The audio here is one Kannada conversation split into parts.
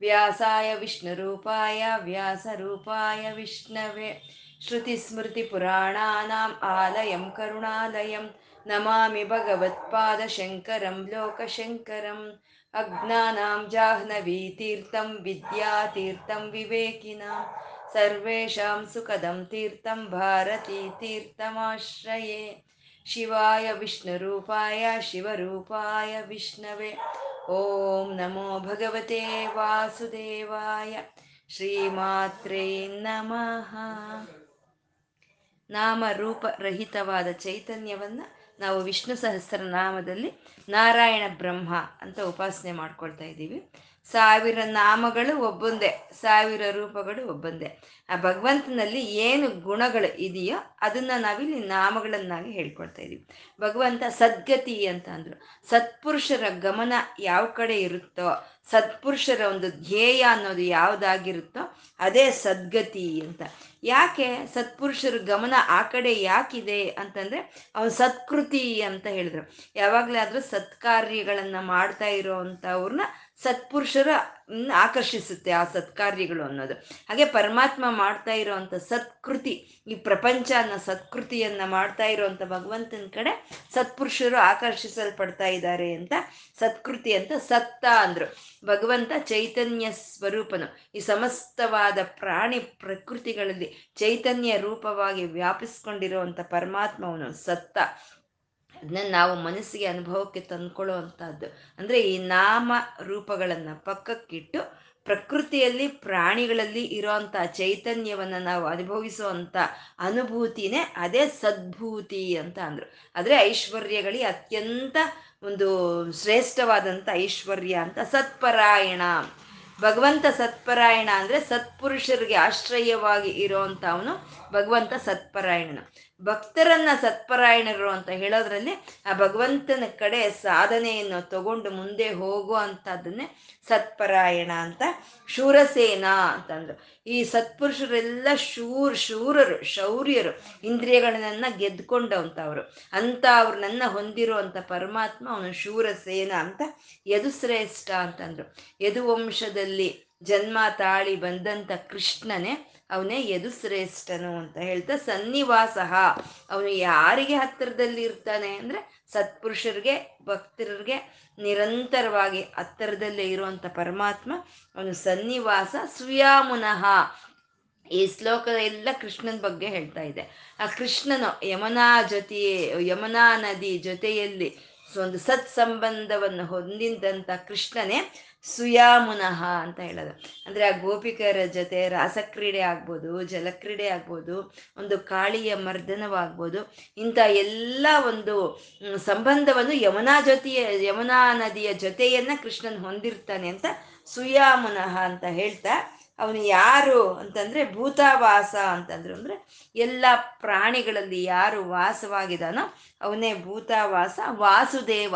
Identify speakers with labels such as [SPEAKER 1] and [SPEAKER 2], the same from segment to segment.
[SPEAKER 1] ವ್ಯಾಸಾಯ ವಿಷ್ಣುರೂಪಾಯ, ವ್ಯಾಸರೂಪಾಯ ವಿಷ್ಣವೇ. ಶ್ರುತಿಸ್ಮೃತಿಪುರಾಣಾನಾಂ ಆಲಯಂ ಕರುಣಾಲಯಂ. ನಮಾಮಿ ಭಗವತ್ಪಾದಶಂಕರಂ ಲೋಕಶಂಕರಂ. ಅಜ್ಞಾನಾಂ ಜಾಹ್ನವೀತೀರ್ಥಂ ವಿದ್ಯಾತೀರ್ಥಂ ವಿವೇಕಿನಾಂ. ಸರ್ವೇಷಾಂ ಸುಖದಂ ತೀರ್ಥಂ ಭಾರತೀತೀರ್ಥಮಾಶ್ರಯೇ शिवाय विष्णुरूपाय ಶಿವರೂಪಾಯ ವಿಷ್ಣವೇ. ಓಂ ನಮೋ ಭಗವತೆ ವಾಸುದೇವಾಯ ಶ್ರೀಮಾತ್ರೇ ನಮಃ ನಾಮ ರೂಪ ರಹಿತವಾದ ಚೈತನ್ಯವನ್ನ ನಾವು ವಿಷ್ಣು ಸಹಸ್ರ ನಾಮದಲ್ಲಿ ನಾರಾಯಣ ಬ್ರಹ್ಮ ಅಂತ ಉಪಾಸನೆ ಮಾಡ್ಕೊಳ್ತಾ ಇದ್ದೀವಿ. ಸಾವಿರ ನಾಮಗಳು ಒಬ್ಬೊಂದೇ, ಸಾವಿರ ರೂಪಗಳು ಒಬ್ಬೊಂದೇ. ಆ ಭಗವಂತನಲ್ಲಿ ಏನು ಗುಣಗಳು ಇದೆಯೋ ಅದನ್ನ ನಾವಿಲ್ಲಿ ನಾಮಗಳನ್ನಾಗಿ ಹೇಳ್ಕೊಳ್ತಾ ಇದೀವಿ. ಭಗವಂತ ಸದ್ಗತಿ ಅಂತ ಸತ್ಪುರುಷರ ಗಮನ ಯಾವ ಕಡೆ ಇರುತ್ತೋ, ಸತ್ಪುರುಷರ ಒಂದು ಧ್ಯೇಯ ಅನ್ನೋದು ಯಾವ್ದಾಗಿರುತ್ತೋ ಅದೇ ಸದ್ಗತಿ ಅಂತ. ಯಾಕೆ ಸತ್ಪುರುಷರ ಗಮನ ಆ ಕಡೆ ಯಾಕಿದೆ ಅಂತಂದ್ರೆ ಅವನು ಸತ್ಕೃತಿ ಅಂತ ಹೇಳಿದ್ರು. ಯಾವಾಗ್ಲಾದ್ರೂ ಸತ್ಕಾರ್ಯಗಳನ್ನ ಮಾಡ್ತಾ ಇರೋ ಅಂಥವ್ರನ್ನ ಸತ್ಪುರುಷರ ಆಕರ್ಷಿಸುತ್ತೆ ಆ ಸತ್ಕಾರ್ಯಗಳು ಅನ್ನೋದು. ಹಾಗೆ ಪರಮಾತ್ಮ ಮಾಡ್ತಾ ಇರೋವಂಥ ಸತ್ಕೃತಿ, ಈ ಪ್ರಪಂಚ ಅನ್ನೋ ಸತ್ಕೃತಿಯನ್ನ ಮಾಡ್ತಾ ಇರೋವಂಥ ಭಗವಂತನ ಕಡೆ ಸತ್ಪುರುಷರು ಆಕರ್ಷಿಸಲ್ಪಡ್ತಾ ಇದ್ದಾರೆ ಅಂತ ಸತ್ಕೃತಿ ಅಂತ ಸತ್ತ ಅಂದ್ರು. ಭಗವಂತ ಚೈತನ್ಯ ಸ್ವರೂಪನು. ಈ ಸಮಸ್ತವಾದ ಪ್ರಾಣಿ ಪ್ರಕೃತಿಗಳಲ್ಲಿ ಚೈತನ್ಯ ರೂಪವಾಗಿ ವ್ಯಾಪಿಸ್ಕೊಂಡಿರುವಂಥ ಪರಮಾತ್ಮವನು ಸತ್ತ. ಅದನ್ನ ನಾವು ಮನಸ್ಸಿಗೆ ಅನುಭವಕ್ಕೆ ತಂದ್ಕೊಳ್ಳೋ ಅಂಥದ್ದು ಅಂದರೆ ಈ ನಾಮ ರೂಪಗಳನ್ನು ಪಕ್ಕಕ್ಕಿಟ್ಟು ಪ್ರಕೃತಿಯಲ್ಲಿ ಪ್ರಾಣಿಗಳಲ್ಲಿ ಇರೋಂಥ ಚೈತನ್ಯವನ್ನು ನಾವು ಅನುಭವಿಸುವಂಥ ಅನುಭೂತಿನೇ ಅದೇ ಸದ್ಭೂತಿ ಅಂತ ಅಂದರು. ಆದರೆ ಐಶ್ವರ್ಯಗಳಿಗೆ ಅತ್ಯಂತ ಒಂದು ಶ್ರೇಷ್ಠವಾದಂಥ ಐಶ್ವರ್ಯ ಅಂತ ಸತ್ಪರಾಯಣ. ಭಗವಂತ ಸತ್ಪರಾಯಣ ಅಂದರೆ ಸತ್ಪುರುಷರಿಗೆ ಆಶ್ರಯವಾಗಿ ಇರೋವಂಥವನು ಭಗವಂತ ಸತ್ಪರಾಯಣನು. ಭಕ್ತರನ್ನ ಸತ್ಪರಾಯಣರು ಅಂತ ಹೇಳೋದ್ರಲ್ಲಿ ಆ ಭಗವಂತನ ಕಡೆ ಸಾಧನೆಯನ್ನು ತಗೊಂಡು ಮುಂದೆ ಹೋಗೋ ಅಂಥದ್ದನ್ನೇ ಸತ್ಪರಾಯಣ ಅಂತ ಶೂರಸೇನ ಅಂತಂದ್ರು. ಈ ಸತ್ಪುರುಷರೆಲ್ಲ ಶೂರ್ ಶೂರರು, ಶೌರ್ಯರು, ಇಂದ್ರಿಯಗಳನ್ನ ಗೆದ್ಕೊಂಡವಂಥವ್ರು ಅಂತ ಅವ್ರನ್ನ ಹೊಂದಿರೋ ಅಂತ ಪರಮಾತ್ಮ ಅವನು ಶೂರಸೇನ ಅಂತ ಯದುಶ್ರೇಷ್ಠ ಅಂತಂದ್ರು. ಯದುವಂಶದಲ್ಲಿ ಜನ್ಮ ತಾಳಿ ಬಂದಂಥ ಕೃಷ್ಣನೇ ಅವನೇ ಯದುಶ್ರೇಷ್ಠನು ಅಂತ ಹೇಳ್ತಾ ಸನ್ನಿವಾಸ. ಅವನು ಯಾರಿಗೆ ಹತ್ತಿರದಲ್ಲಿ ಇರ್ತಾನೆ ಅಂದ್ರೆ ಸತ್ಪುರುಷರಿಗೆ, ಭಕ್ತರಿಗೆ ನಿರಂತರವಾಗಿ ಹತ್ತಿರದಲ್ಲೇ ಇರುವಂತ ಪರಮಾತ್ಮ ಅವನು ಸನ್ನಿವಾಸ ಸುಯಾಮುನಃ ಈ ಶ್ಲೋಕ ಎಲ್ಲ ಕೃಷ್ಣನ ಬಗ್ಗೆ ಹೇಳ್ತಾ ಇದೆ. ಆ ಕೃಷ್ಣನು ಯಮುನಾ ಜೊತೆ, ಯಮುನಾ ನದಿ ಜೊತೆಯಲ್ಲಿ ಒಂದು ಸತ್ ಸಂಬಂಧವನ್ನು ಹೊಂದಿದಂಥ ಕೃಷ್ಣನೇ ಸುಯಾಮುನಃ ಅಂತ ಹೇಳೋದು. ಅಂದರೆ ಆ ಗೋಪಿಕರ ಜೊತೆ ರಾಸಕ್ರೀಡೆ ಆಗ್ಬೋದು, ಜಲಕ್ರೀಡೆ ಆಗ್ಬೋದು, ಒಂದು ಕಾಳಿಯ ಮರ್ದನವಾಗ್ಬೋದು, ಇಂಥ ಎಲ್ಲ ಒಂದು ಸಂಬಂಧವನ್ನು ಯಮುನಾ ಜೊತೆಯ, ಯಮುನಾ ನದಿಯ ಜೊತೆಯನ್ನ ಕೃಷ್ಣನ್ ಹೊಂದಿರ್ತಾನೆ ಅಂತ ಸುಯಾಮುನಃ ಅಂತ ಹೇಳ್ತಾ, ಅವನು ಯಾರು ಅಂತಂದ್ರೆ ಭೂತಾವಾಸ ಅಂತಂದ್ರು. ಅಂದ್ರೆ ಎಲ್ಲ ಪ್ರಾಣಿಗಳಲ್ಲಿ ಯಾರು ವಾಸವಾಗಿದಾನೋ ಅವನೇ ಭೂತಾವಾಸ ವಾಸುದೇವ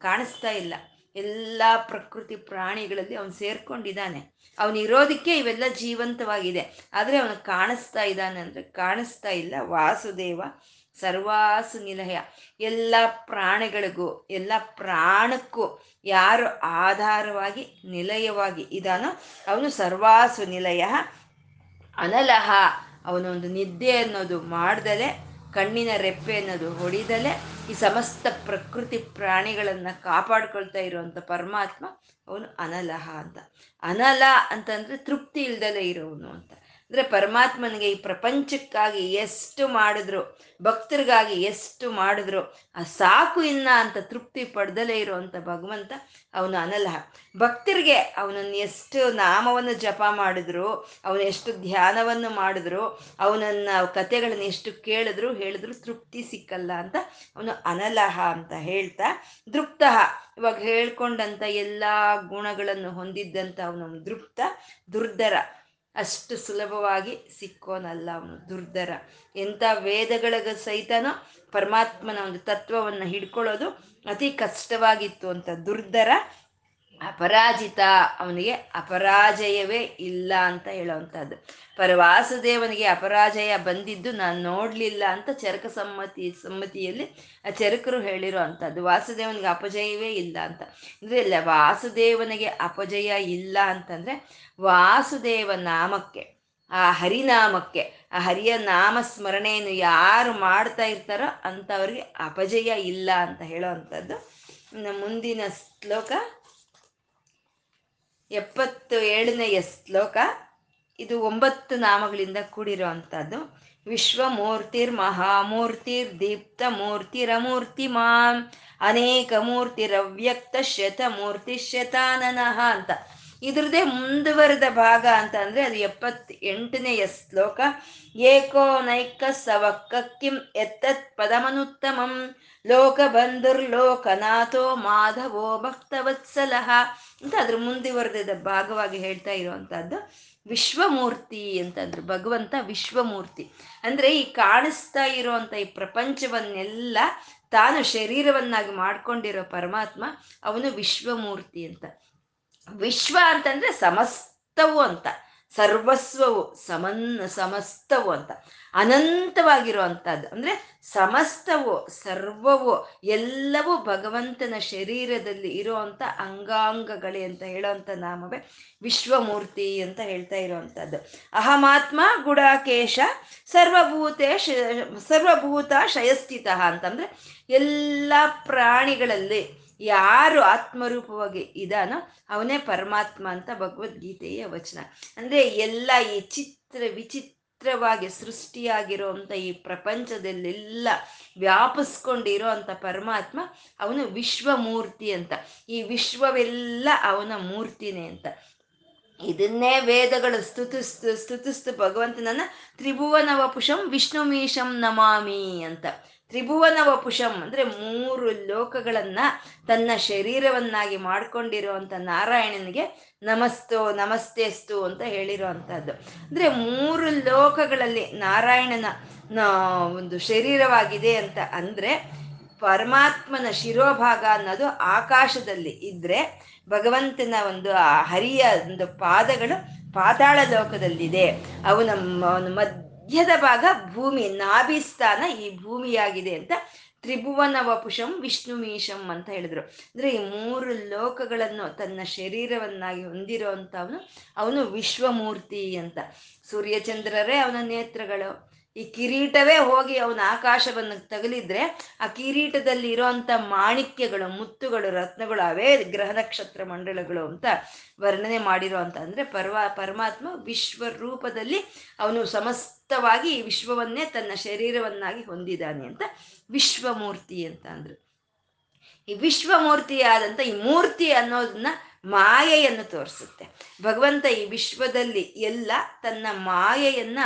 [SPEAKER 1] ಕಾಣಿಸ್ತಾ ಇಲ್ಲ. ಎಲ್ಲ ಪ್ರಕೃತಿ ಪ್ರಾಣಿಗಳಲ್ಲಿ ಅವನು ಸೇರ್ಕೊಂಡಿದ್ದಾನೆ. ಅವನಿರೋದಕ್ಕೆ ಇವೆಲ್ಲ ಜೀವಂತವಾಗಿದೆ. ಆದರೆ ಅವನು ಕಾಣಿಸ್ತಾ ಇದ್ದಾನೆ ಅಂದರೆ ಕಾಣಿಸ್ತಾ ಇಲ್ಲ. ವಾಸುದೇವ ಸರ್ವಾಸು ನಿಲಯ. ಎಲ್ಲ ಪ್ರಾಣಿಗಳಿಗೂ, ಎಲ್ಲ ಪ್ರಾಣಕ್ಕೂ ಯಾರು ಆಧಾರವಾಗಿ, ನಿಲಯವಾಗಿ ಇದಾನೋ ಅವನು ಸರ್ವಾಸು ನಿಲಯ. ಅನಲಹ, ಅವನೊಂದು ನಿದ್ದೆ ಅನ್ನೋದು ಮಾಡ್ದಲೆ, ಕಣ್ಣಿನ ರೆಪ್ಪೆ ಅನ್ನೋದು ಹೊಡಿದಲೆ ಈ ಸಮಸ್ತ ಪ್ರಕೃತಿ ಪ್ರಾಣಿಗಳನ್ನು ಕಾಪಾಡ್ಕೊಳ್ತಾ ಇರುವಂತ ಪರಮಾತ್ಮ ಅವನು ಅನಲಹ ಅಂತ. ಅನಲ ಅಂತಂದ್ರೆ ತೃಪ್ತಿ ಇಲ್ದಲೆ ಇರೋವನು ಅಂತ. ಅಂದ್ರೆ ಪರಮಾತ್ಮನಿಗೆ ಈ ಪ್ರಪಂಚಕ್ಕಾಗಿ ಎಷ್ಟು ಮಾಡಿದ್ರು, ಭಕ್ತರಿಗಾಗಿ ಎಷ್ಟು ಮಾಡಿದ್ರು, ಆ ಸಾಕು ಇನ್ನ ಅಂತ ತೃಪ್ತಿ ಪಡೆದಲೇ ಇರುವಂತ ಭಗವಂತ ಅವನು ಅನಲಹ ಭಕ್ತರಿಗೆ ಅವನನ್ನು ಎಷ್ಟು ನಾಮವನ್ನು ಜಪ ಮಾಡಿದ್ರು, ಅವನು ಎಷ್ಟು ಧ್ಯಾನವನ್ನು ಮಾಡಿದ್ರು, ಅವನನ್ನ ಕತೆಗಳನ್ನ ಎಷ್ಟು ಕೇಳಿದ್ರು, ಹೇಳಿದ್ರು ತೃಪ್ತಿ ಸಿಕ್ಕಲ್ಲ ಅಂತ ಅವನು ಅನಲಹ ಅಂತ ಹೇಳ್ತಾ ದೃಪ್ತ. ಇವಾಗ ಹೇಳ್ಕೊಂಡಂತ ಎಲ್ಲ ಗುಣಗಳನ್ನು ಹೊಂದಿದ್ದಂಥ ಅವನ ದೃಪ್ತ, ದುರ್ಧರ. ಅಷ್ಟು ಸುಲಭವಾಗಿ ಸಿಕ್ಕೋನಲ್ಲ ಅವನು ದುರ್ಧರ ಎಂಥ ವೇದಗಳಿಗೆ ಸಹಿತನೂ ಪರಮಾತ್ಮನ ಒಂದು ತತ್ವವನ್ನು ಹಿಡ್ಕೊಳ್ಳೋದು ಅತಿ ಕಷ್ಟವಾಗಿತ್ತು ಅಂತ. ದುರ್ಧರ ಅಪರಾಜಿತ, ಅವನಿಗೆ ಅಪರಾಜಯವೇ ಇಲ್ಲ ಅಂತ ಹೇಳೋವಂಥದ್ದು ಪರವಾಸುದೇವನಿಗೆ ಅಪರಾಜಯ ಬಂದಿದ್ದು ನಾನು ನೋಡಲಿಲ್ಲ ಅಂತ ಚರಕ ಸಮ್ಮತಿ, ಸಮ್ಮತಿಯಲ್ಲಿ ಆ ಚರಕರು ಹೇಳಿರೋ ಅಂಥದ್ದು ವಾಸುದೇವನಿಗೆ ಅಪಜಯವೇ ಇಲ್ಲ ಅಂತ. ಅಂದರೆ ಇಲ್ಲ, ವಾಸುದೇವನಿಗೆ ಅಪಜಯ ಇಲ್ಲ ಅಂತಂದರೆ ವಾಸುದೇವ ನಾಮಕ್ಕೆ, ಆ ಹರಿನಾಮಕ್ಕೆ, ಆ ಹರಿಯ ನಾಮ ಸ್ಮರಣೆಯನ್ನು ಯಾರು ಮಾಡ್ತಾ ಇರ್ತಾರೋ ಅಂಥವ್ರಿಗೆ ಅಪಜಯ ಇಲ್ಲ ಅಂತ ಹೇಳೋ ಅಂಥದ್ದು ಮುಂದಿನ ಶ್ಲೋಕ ಎಪ್ಪತ್ತು ಏಳನೆಯ ಶ್ಲೋಕ. ಇದು ಒಂಬತ್ತು ನಾಮಗಳಿಂದ ಕೂಡಿರೋ ಅಂಥದ್ದು ವಿಶ್ವಮೂರ್ತಿರ್ ಮಹಾಮೂರ್ತಿರ್ ದೀಪ್ತ ಮೂರ್ತಿರಮೂರ್ತಿ ಮಾಂ ಅನೇಕ ಮೂರ್ತಿರವ್ಯಕ್ತ ಶತಮೂರ್ತಿ ಶತಾನನಃ ಅಂತ. ಇದ್ರದ್ದೇ ಮುಂದುವರೆದ ಭಾಗ ಅಂತ ಅಂದ್ರೆ ಅದು ಎಪ್ಪತ್ ಎಂಟನೆಯ ಶ್ಲೋಕ. ಏಕೋ ನೈಕ ಸವಕ್ಕ ಕಿಂ ಎತ್ತತ್ ಪದಮನುತ್ತಮಂ. ಲೋಕ ಬಂಧುರ್ಲೋಕನಾಥೋ ಮಾಧವೋ ಭಕ್ತವತ್ಸಲಹ ಅಂತ ಅದ್ರ ಮುಂದುವರೆದ ಭಾಗವಾಗಿ ಹೇಳ್ತಾ ಇರುವಂತಹದ್ದು ವಿಶ್ವಮೂರ್ತಿ ಅಂತಂದ್ರು, ಭಗವಂತ ವಿಶ್ವಮೂರ್ತಿ. ಅಂದ್ರೆ ಈ ಕಾಣಿಸ್ತಾ ಇರುವಂತ ಈ ಪ್ರಪಂಚವನ್ನೆಲ್ಲ ತಾನು ಶರೀರವನ್ನಾಗಿ ಮಾಡ್ಕೊಂಡಿರೋ ಪರಮಾತ್ಮ ಅವನು ವಿಶ್ವಮೂರ್ತಿ ಅಂತ. ವಿಶ್ವ ಅಂತಂದ್ರೆ ಸಮಸ್ತವು ಅಂತ, ಸರ್ವಸ್ವವು, ಸಮನ್, ಸಮಸ್ತವು ಅಂತ. ಅನಂತವಾಗಿರುವಂಥದ್ದು ಅಂದ್ರೆ ಸಮಸ್ತವೋ, ಸರ್ವವೋ, ಎಲ್ಲವೂ ಭಗವಂತನ ಶರೀರದಲ್ಲಿ ಇರುವಂತ ಅಂಗಾಂಗಗಳೇ ಅಂತ ಹೇಳುವಂತ ನಾಮವೇ ವಿಶ್ವಮೂರ್ತಿ ಅಂತ ಹೇಳ್ತಾ ಇರುವಂಥದ್ದು ಅಹಮಾತ್ಮ ಗುಡಾಕೇಶ ಸರ್ವಭೂತೆ ಸರ್ವಭೂತ ಶಯಸ್ಥಿತ ಅಂತಂದ್ರೆ ಎಲ್ಲ ಪ್ರಾಣಿಗಳಲ್ಲಿ ಯಾರು ಆತ್ಮರೂಪವಾಗಿ ಇದಾನೋ ಅವನೇ ಪರಮಾತ್ಮ ಅಂತ ಭಗವದ್ಗೀತೆಯ ವಚನ. ಅಂದ್ರೆ ಎಲ್ಲ ಈ ಚಿತ್ರ ವಿಚಿತ್ರವಾಗಿ ಸೃಷ್ಟಿಯಾಗಿರುವಂಥ ಈ ಪ್ರಪಂಚದಲ್ಲೆಲ್ಲ ವ್ಯಾಪಿಸ್ಕೊಂಡಿರೋ ಅಂಥ ಪರಮಾತ್ಮ ಅವನು ವಿಶ್ವಮೂರ್ತಿ ಅಂತ. ಈ ವಿಶ್ವವೆಲ್ಲ ಅವನ ಮೂರ್ತಿನೇ ಅಂತ. ಇದನ್ನೇ ವೇದಗಳು ಸ್ತುತಿಸ್ತು ಸ್ತುತಿಸ್ತು ಭಗವಂತನನ್ನ ತ್ರಿಭುವನ ವಪುಷಂ ವಿಷ್ಣುಮೀಶಂ ನಮಾಮಿ ಅಂತ. ತ್ರಿಭುವನ ವಪುಷಂ ಅಂದ್ರೆ ಮೂರು ಲೋಕಗಳನ್ನ ತನ್ನ ಶರೀರವನ್ನಾಗಿ ಮಾಡ್ಕೊಂಡಿರುವಂತ ನಾರಾಯಣನಿಗೆ ನಮಸ್ತು ನಮಸ್ತೆಸ್ತು ಅಂತ ಹೇಳಿರೋ ಅಂಥದ್ದು ಅಂದ್ರೆ ಮೂರು ಲೋಕಗಳಲ್ಲಿ ನಾರಾಯಣನ ಒಂದು ಶರೀರವಾಗಿದೆ ಅಂತ ಅಂದ್ರೆ ಪರಮಾತ್ಮನ ಶಿರೋಭಾಗ ಅನ್ನೋದು ಆಕಾಶದಲ್ಲಿ ಇದ್ರೆ ಭಗವಂತನ ಒಂದು ಹರಿಯ ಒಂದು ಪಾದಗಳು ಪಾತಾಳ ಲೋಕದಲ್ಲಿದೆ. ಅವನ ಮಧ್ಯದ ಭಾಗ ಭೂಮಿ ನಾಭಿಸ್ಥಾನ ಈ ಭೂಮಿಯಾಗಿದೆ ಅಂತ ತ್ರಿಭುವನ ವಪುಷಂ ವಿಷ್ಣುಮೀಶಂ ಅಂತ ಹೇಳಿದ್ರು. ಅಂದ್ರೆ ಈ ಮೂರು ಲೋಕಗಳನ್ನು ತನ್ನ ಶರೀರವನ್ನಾಗಿ ಹೊಂದಿರೋ ಅವನು ವಿಶ್ವಮೂರ್ತಿ ಅಂತ. ಸೂರ್ಯಚಂದ್ರರೇ ಅವನ ನೇತ್ರಗಳು. ಈ ಕಿರೀಟವೇ ಹೋಗಿ ಅವನ ಆಕಾಶವನ್ನು ತಗಲಿದ್ರೆ ಆ ಕಿರೀಟದಲ್ಲಿ ಇರೋಂಥ ಮಾಣಿಕ್ಯಗಳು, ಮುತ್ತುಗಳು, ರತ್ನಗಳು ಅವೇ ಗ್ರಹ ನಕ್ಷತ್ರ ಮಂಡಳಗಳು ಅಂತ ವರ್ಣನೆ ಮಾಡಿರೋ ಅಂತ ಅಂದ್ರೆ ಪರ್ವ, ಪರಮಾತ್ಮ ವಿಶ್ವ ರೂಪದಲ್ಲಿ ಅವನು ಸಮಸ್ತವಾಗಿ ವಿಶ್ವವನ್ನೇ ತನ್ನ ಶರೀರವನ್ನಾಗಿ ಹೊಂದಿದ್ದಾನೆ ಅಂತ ವಿಶ್ವಮೂರ್ತಿ ಅಂತ ಅಂದ್ರು. ಈ ವಿಶ್ವಮೂರ್ತಿ ಆದಂತ ಈ ಮೂರ್ತಿ ಅನ್ನೋದನ್ನ ಮಾಯೆಯನ್ನು ತೋರಿಸುತ್ತೆ. ಭಗವಂತ ಈ ವಿಶ್ವದಲ್ಲಿ ಎಲ್ಲ ತನ್ನ ಮಾಯೆಯನ್ನ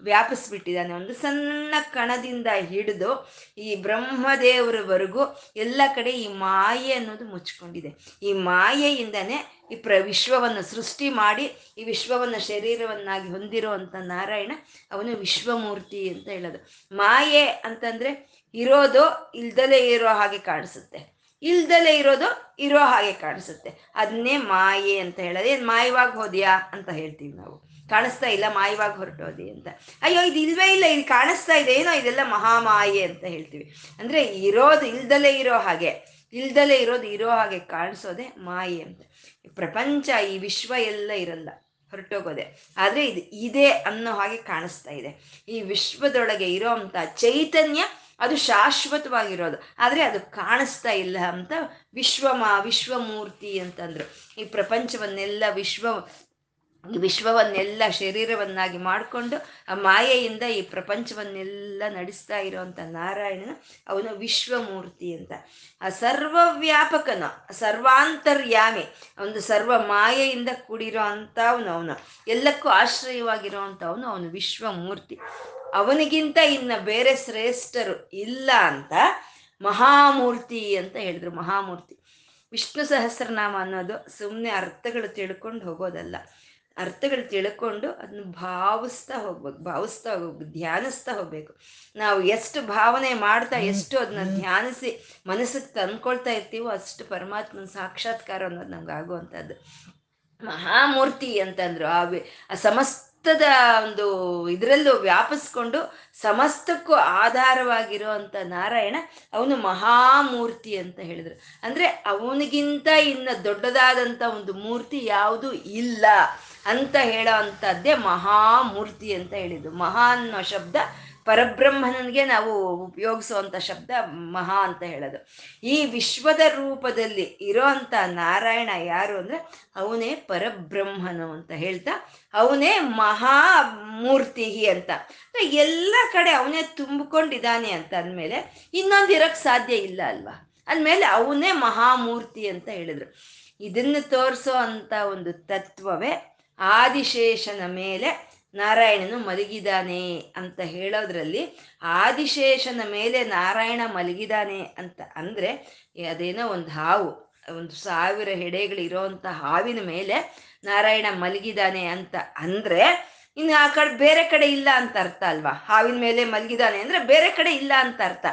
[SPEAKER 1] ವ್ಯಾಪಿಸ್ಬಿಟ್ಟಿದ್ದಾನೆ. ಒಂದು ಸಣ್ಣ ಕಣದಿಂದ ಹಿಡಿದು ಈ ಬ್ರಹ್ಮದೇವರವರೆಗೂ ಎಲ್ಲ ಕಡೆ ಈ ಮಾಯೆ ಅನ್ನೋದು ಮುಚ್ಕೊಂಡಿದೆ ಈ ಮಾಯೆಯಿಂದನೇ ಈ ಪ್ರ ವಿಶ್ವವನ್ನು ಸೃಷ್ಟಿ ಮಾಡಿ, ಈ ವಿಶ್ವವನ್ನು ಶರೀರವನ್ನಾಗಿ ಹೊಂದಿರುವಂತ ನಾರಾಯಣ ಅವನು ವಿಶ್ವಮೂರ್ತಿ ಅಂತ ಹೇಳೋದು. ಮಾಯೆ ಅಂತಂದ್ರೆ ಇರೋದು ಇಲ್ದಲೇ ಇರೋ ಹಾಗೆ ಕಾಣಿಸುತ್ತೆ. ಇಲ್ದಲೇ ಇರೋದು ಇರೋ ಹಾಗೆ ಕಾಣಿಸುತ್ತೆ. ಅದನ್ನೇ ಮಾಯೆ ಅಂತ ಹೇಳೋದು. ಏನು ಮಾಯವಾಗಿ ಹೋದ್ಯಾ ಅಂತ ಹೇಳ್ತೀವಿ ನಾವು. ಕಾಣಿಸ್ತಾ ಇಲ್ಲ, ಮಾಯವಾಗಿ ಹೊರಟೋದಿ ಅಂತ. ಅಯ್ಯೋ, ಇದು ಇಲ್ವೇ ಇಲ್ಲ, ಇದು ಕಾಣಿಸ್ತಾ ಇದೆ, ಏನೋ ಇದೆಲ್ಲ ಮಹಾಮಾಯೆ ಅಂತ ಹೇಳ್ತೀವಿ. ಅಂದ್ರೆ ಇರೋದು ಇಲ್ದಲೇ ಇರೋ ಹಾಗೆ, ಇಲ್ದಲೇ ಇರೋದು ಇರೋ ಹಾಗೆ ಕಾಣಿಸೋದೆ ಮಾಯೆ ಅಂತ. ಪ್ರಪಂಚ ಈ ವಿಶ್ವ ಎಲ್ಲ ಇರಲ್ಲ, ಹೊರಟೋಗೋದೆ. ಆದ್ರೆ ಇದು ಇದೆ ಅನ್ನೋ ಹಾಗೆ ಕಾಣಿಸ್ತಾ ಇದೆ. ಈ ವಿಶ್ವದೊಳಗೆ ಇರೋ ಅಂಥ ಚೈತನ್ಯ ಅದು ಶಾಶ್ವತವಾಗಿರೋದು. ಆದರೆ ಅದು ಕಾಣಿಸ್ತಾ ಇಲ್ಲ ಅಂತ ವಿಶ್ವಮ ವಿಶ್ವಮೂರ್ತಿ ಅಂತಂದ್ರು. ಈ ಪ್ರಪಂಚವನ್ನೆಲ್ಲ ವಿಶ್ವ, ವಿಶ್ವವನ್ನೆಲ್ಲ ಶರೀರವನ್ನಾಗಿ ಮಾಡಿಕೊಂಡು ಆ ಮಾಯೆಯಿಂದ ಈ ಪ್ರಪಂಚವನ್ನೆಲ್ಲ ನಡೆಸ್ತಾ ಇರೋವಂಥ ನಾರಾಯಣನ ಅವನು ವಿಶ್ವಮೂರ್ತಿ ಅಂತ. ಆ ಸರ್ವವ್ಯಾಪಕನ, ಸರ್ವಾಂತರ್ಯಾಮಿ, ಒಂದು ಸರ್ವ ಮಾಯೆಯಿಂದ ಕೂಡಿರೋ ಅಂಥವನು ಅವನು. ಎಲ್ಲಕ್ಕೂ ಆಶ್ರಯವಾಗಿರೋ ಅಂಥವನು ಅವನು ವಿಶ್ವಮೂರ್ತಿ. ಅವನಿಗಿಂತ ಇನ್ನ ಬೇರೆ ಶ್ರೇಷ್ಠರು ಇಲ್ಲ ಅಂತ ಮಹಾಮೂರ್ತಿ ಅಂತ ಹೇಳಿದ್ರು ಮಹಾಮೂರ್ತಿ. ವಿಷ್ಣು ಸಹಸ್ರನಾಮ ಅನ್ನೋದು ಸುಮ್ಮನೆ ಅರ್ಥಗಳು ತಿಳ್ಕೊಂಡು ಹೋಗೋದಲ್ಲ. ಅರ್ಥಗಳು ತಿಳ್ಕೊಂಡು ಅದನ್ನ ಭಾವಿಸ್ತಾ ಹೋಗ್ಬೇಕು ಭಾವಿಸ್ತಾ ಹೋಗ್ಬೇಕು ಧ್ಯಾನಿಸ್ತಾ ಹೋಗ್ಬೇಕು. ನಾವು ಎಷ್ಟು ಭಾವನೆ ಮಾಡ್ತಾ ಎಷ್ಟು ಅದನ್ನ ಧ್ಯಾನಿಸಿ ಮನಸ್ಸಿಗೆ ತಂದ್ಕೊಳ್ತಾ ಇರ್ತೀವೋ ಅಷ್ಟು ಪರಮಾತ್ಮನ ಸಾಕ್ಷಾತ್ಕಾರ ಅನ್ನೋದು ನಮ್ಗೆ ಆಗುವಂಥದ್ದು. ಮಹಾಮೂರ್ತಿ ಅಂತಂದ್ರು ಆ ಆ ಸಮಸ್ತದ ಒಂದು ಇದರಲ್ಲೂ ವ್ಯಾಪಿಸ್ಕೊಂಡು ಸಮಸ್ತಕ್ಕೂ ಆಧಾರವಾಗಿರುವಂತ ನಾರಾಯಣ ಅವನು ಮಹಾಮೂರ್ತಿ ಅಂತ ಹೇಳಿದ್ರು. ಅಂದ್ರೆ ಅವನಿಗಿಂತ ಇನ್ನ ದೊಡ್ಡದಾದಂತ ಒಂದು ಮೂರ್ತಿ ಯಾವುದು ಇಲ್ಲ ಅಂತ ಹೇಳೋ ಅಂಥದ್ದೇ ಮಹಾಮೂರ್ತಿ ಅಂತ ಹೇಳಿದ್ದು ಮಹಾ ಅನ್ನೋ ಶಬ್ದ ಪರಬ್ರಹ್ಮನಿಗೆ ನಾವು ಉಪಯೋಗಿಸುವಂಥ ಶಬ್ದ ಮಹಾ ಅಂತ ಹೇಳೋದು. ಈ ವಿಶ್ವದ ರೂಪದಲ್ಲಿ ಇರೋಂಥ ನಾರಾಯಣ ಯಾರು ಅಂದ್ರೆ ಅವನೇ ಪರಬ್ರಹ್ಮನು ಅಂತ ಹೇಳ್ತಾ, ಅವನೇ ಮಹಾ ಮಹಾಮೂರ್ತಿ ಅಂತ. ಎಲ್ಲ ಕಡೆ ಅವನೇ ತುಂಬಿಕೊಂಡಿದ್ದಾನೆ ಅಂತ ಅಂದಮೇಲೆ ಇನ್ನೊಂದು ಇರೋಕ್ಕೆ ಸಾಧ್ಯ ಇಲ್ಲ ಅಲ್ವಾ? ಅಂದಮೇಲೆ ಅವನೇ ಮಹಾಮೂರ್ತಿ ಅಂತ ಹೇಳಿದ್ರು. ಇದನ್ನು ತೋರಿಸೋ ಅಂತ ಒಂದು ತತ್ವವೇ ಆದಿಶೇಷನ ಮೇಲೆ ನಾರಾಯಣನು ಮಲಗಿದಾನೆ ಅಂತ ಹೇಳೋದ್ರಲ್ಲಿ ಆದಿಶೇಷನ ಮೇಲೆ ನಾರಾಯಣ ಮಲಗಿದಾನೆ ಅಂತ ಅಂದ್ರೆ ಅದೇನೋ ಒಂದು ಹಾವು, ಒಂದು ಸಾವಿರ ಹೆಡೆಗಳಿರೋವಂಥ ಹಾವಿನ ಮೇಲೆ ನಾರಾಯಣ ಮಲಗಿದಾನೆ ಅಂತ ಅಂದ್ರೆ ಇನ್ನು ಆ ಕಡೆ ಬೇರೆ ಕಡೆ ಇಲ್ಲ ಅಂತ ಅರ್ಥ ಅಲ್ವಾ? ಹಾವಿನ ಮೇಲೆ ಮಲಗಿದಾನೆ ಅಂದ್ರೆ ಬೇರೆ ಕಡೆ ಇಲ್ಲ ಅಂತ ಅರ್ಥ.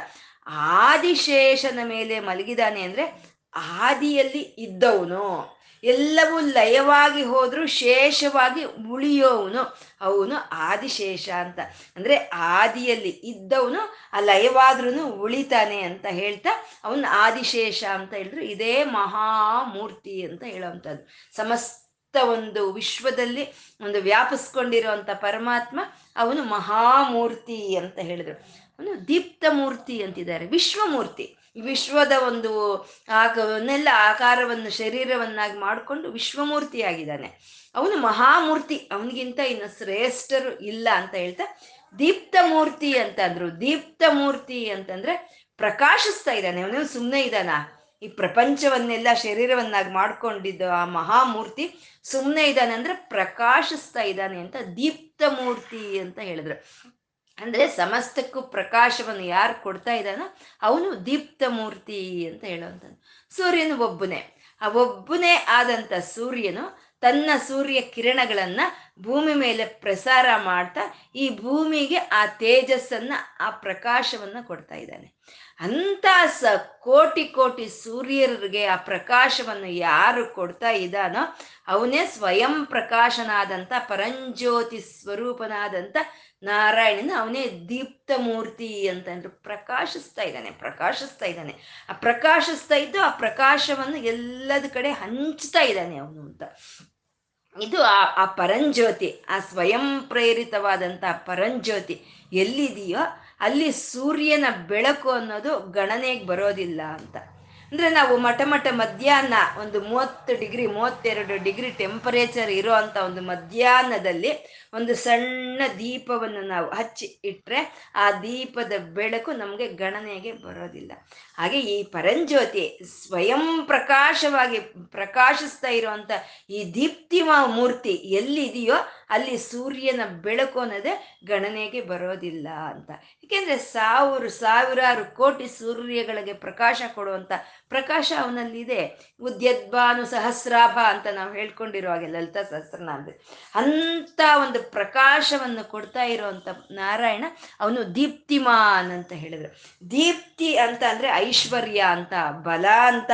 [SPEAKER 1] ಆದಿಶೇಷನ ಮೇಲೆ ಮಲಗಿದಾನೆ ಅಂದ್ರೆ ಆದಿಯಲ್ಲಿ ಇದ್ದವನು. ಎಲ್ಲವೂ ಲಯವಾಗಿ ಹೋದ್ರು ಶೇಷವಾಗಿ ಉಳಿಯೋವನು, ಅವನು ಆದಿಶೇಷ ಅಂತ. ಅಂದ್ರೆ ಆದಿಯಲ್ಲಿ ಇದ್ದವನು ಆ ಲಯವಾದ್ರೂ ಉಳಿತಾನೆ ಅಂತ ಹೇಳ್ತಾ ಅವನು ಆದಿಶೇಷ ಅಂತ ಹೇಳಿದ್ರು. ಇದೇ ಮಹಾಮೂರ್ತಿ ಅಂತ ಹೇಳೋವಂಥದ್ದು. ಸಮಸ್ತ ಒಂದು ವಿಶ್ವದಲ್ಲಿ ಒಂದು ವ್ಯಾಪಿಸ್ಕೊಂಡಿರುವಂಥ ಪರಮಾತ್ಮ ಅವನು ಮಹಾಮೂರ್ತಿ ಅಂತ ಹೇಳಿದ್ರು. ಅವನು ದೀಪ್ತ ಮೂರ್ತಿ ಅಂತಿದ್ದಾರೆ, ವಿಶ್ವಮೂರ್ತಿ. ವಿಶ್ವದ ಒಂದು ಆಕವನ್ನೆಲ್ಲ ಆಕಾರವನ್ನು, ಶರೀರವನ್ನಾಗಿ ಮಾಡಿಕೊಂಡು ವಿಶ್ವಮೂರ್ತಿಯಾಗಿದ್ದಾನೆ. ಅವನು ಮಹಾಮೂರ್ತಿ, ಅವನಿಗಿಂತ ಇನ್ನು ಶ್ರೇಷ್ಠರು ಇಲ್ಲ ಅಂತ ಹೇಳ್ತಾ ದೀಪ್ತ ಮೂರ್ತಿ ಅಂತಂದ್ರು. ದೀಪ್ತ ಮೂರ್ತಿ ಅಂತಂದ್ರೆ ಪ್ರಕಾಶಿಸ್ತಾ ಇದ್ದಾನೆ, ಅವನು ಸುಮ್ಮನೆ ಇದ್ದಾನ. ಈ ಪ್ರಪಂಚವನ್ನೆಲ್ಲ ಶರೀರವನ್ನಾಗಿ ಮಾಡ್ಕೊಂಡಿದ್ದು ಆ ಮಹಾಮೂರ್ತಿ ಸುಮ್ಮನೆ ಇದ್ದಾನೆ ಅಂದ್ರೆ ಪ್ರಕಾಶಿಸ್ತಾ ಇದ್ದಾನೆ ಅಂತ ದೀಪ್ತ ಮೂರ್ತಿ ಅಂತ ಹೇಳಿದ್ರು. ಅಂದ್ರೆ ಸಮಸ್ತಕ್ಕೂ ಪ್ರಕಾಶವನ್ನು ಯಾರು ಕೊಡ್ತಾ ಇದ್ದಾನೋ ಅವನು ದೀಪ್ತ ಮೂರ್ತಿ ಅಂತ ಹೇಳುವಂಥದ್ದು. ಸೂರ್ಯನು ಒಬ್ಬನೇ. ಆ ಒಬ್ಬನೇ ಆದಂಥ ಸೂರ್ಯನು ತನ್ನ ಸೂರ್ಯ ಕಿರಣಗಳನ್ನ ಭೂಮಿ ಮೇಲೆ ಪ್ರಸಾರ ಮಾಡ್ತಾ ಈ ಭೂಮಿಗೆ ಆ ತೇಜಸ್ಸನ್ನ, ಆ ಪ್ರಕಾಶವನ್ನ ಕೊಡ್ತಾ ಇದ್ದಾನೆ. ಅಂತ ಸ ಕೋಟಿ ಕೋಟಿ ಸೂರ್ಯರಿಗೆ ಆ ಪ್ರಕಾಶವನ್ನು ಯಾರು ಕೊಡ್ತಾ ಇದ್ದಾನೋ ಅವನೇ ಸ್ವಯಂ ಪ್ರಕಾಶನಾದಂಥ ಪರಂಜ್ಯೋತಿ ಸ್ವರೂಪನಾದಂಥ ನಾರಾಯಣನ ಅವನೇ ದೀಪ್ತ ಮೂರ್ತಿ ಅಂತಂದ್ರು ಪ್ರಕಾಶಿಸ್ತಾ ಇದ್ದಾನೆ ಪ್ರಕಾಶಿಸ್ತಾ ಇದ್ದಾನೆ. ಆ ಪ್ರಕಾಶಿಸ್ತಾ ಇದ್ದು ಆ ಪ್ರಕಾಶವನ್ನು ಎಲ್ಲದ ಕಡೆ ಹಂಚ್ತಾ ಇದ್ದಾನೆ ಅವನು ಅಂತ. ಇದು ಆ ಆ ಪರಂಜ್ಯೋತಿ, ಆ ಸ್ವಯಂ ಪ್ರೇರಿತವಾದಂಥ ಪರಂಜ್ಯೋತಿ ಎಲ್ಲಿದೆಯೋ ಅಲ್ಲಿ ಸೂರ್ಯನ ಬೆಳಕು ಅನ್ನೋದು ಗಣನೆಗೆ ಬರೋದಿಲ್ಲ ಅಂತ. ಅಂದ್ರೆ ನಾವು ಮಠ ಮಠ ಮಧ್ಯಾಹ್ನ ಒಂದು ಮೂವತ್ತು ಡಿಗ್ರಿ, ಮೂವತ್ತೆರಡು ಡಿಗ್ರಿ ಟೆಂಪರೇಚರ್ ಇರೋ ಅಂತ ಒಂದು ಮಧ್ಯಾಹ್ನದಲ್ಲಿ ಒಂದು ಸಣ್ಣ ದೀಪವನ್ನು ನಾವು ಹಚ್ಚಿ ಇಟ್ಟರೆ ಆ ದೀಪದ ಬೆಳಕು ನಮಗೆ ಗಣನೆಗೆ ಬರೋದಿಲ್ಲ. ಹಾಗೆ ಈ ಪರಂಜ್ಯೋತಿ ಸ್ವಯಂ ಪ್ರಕಾಶವಾಗಿ ಪ್ರಕಾಶಿಸ್ತಾ ಇರುವಂತ ಈ ದೀಪ್ತಿಮ ಮೂರ್ತಿ ಎಲ್ಲಿದೆಯೋ ಅಲ್ಲಿ ಸೂರ್ಯನ ಬೆಳಕು ಅನ್ನೋದೇ ಗಣನೆಗೆ ಬರೋದಿಲ್ಲ ಅಂತ. ಏಕೆಂದ್ರೆ ಸಾವಿರ ಸಾವಿರಾರು ಕೋಟಿ ಸೂರ್ಯಗಳಿಗೆ ಪ್ರಕಾಶ ಕೊಡುವಂತ ಪ್ರಕಾಶ ಅವನಲ್ಲಿದೆ. ಉದ್ಯದ್ಭಾನು ಸಹಸ್ರಾಭ ಅಂತ ನಾವು ಹೇಳ್ಕೊಂಡಿರೋ ಹಾಗೆ ಲಲಿತಾ ಸಹಸ್ರನಾಮ ಅಂತ ಒಂದು ಪ್ರಕಾಶವನ್ನು ಕೊಡ್ತಾ ಇರುವಂತ ನಾರಾಯಣ ಅವನು ದೀಪ್ತಿಮಾನ್ ಅಂತ ಹೇಳಿದ್ರು. ದೀಪ್ತಿ ಅಂತ ಅಂದ್ರೆ ಐಶ್ವರ್ಯ ಅಂತ, ಬಲ ಅಂತ,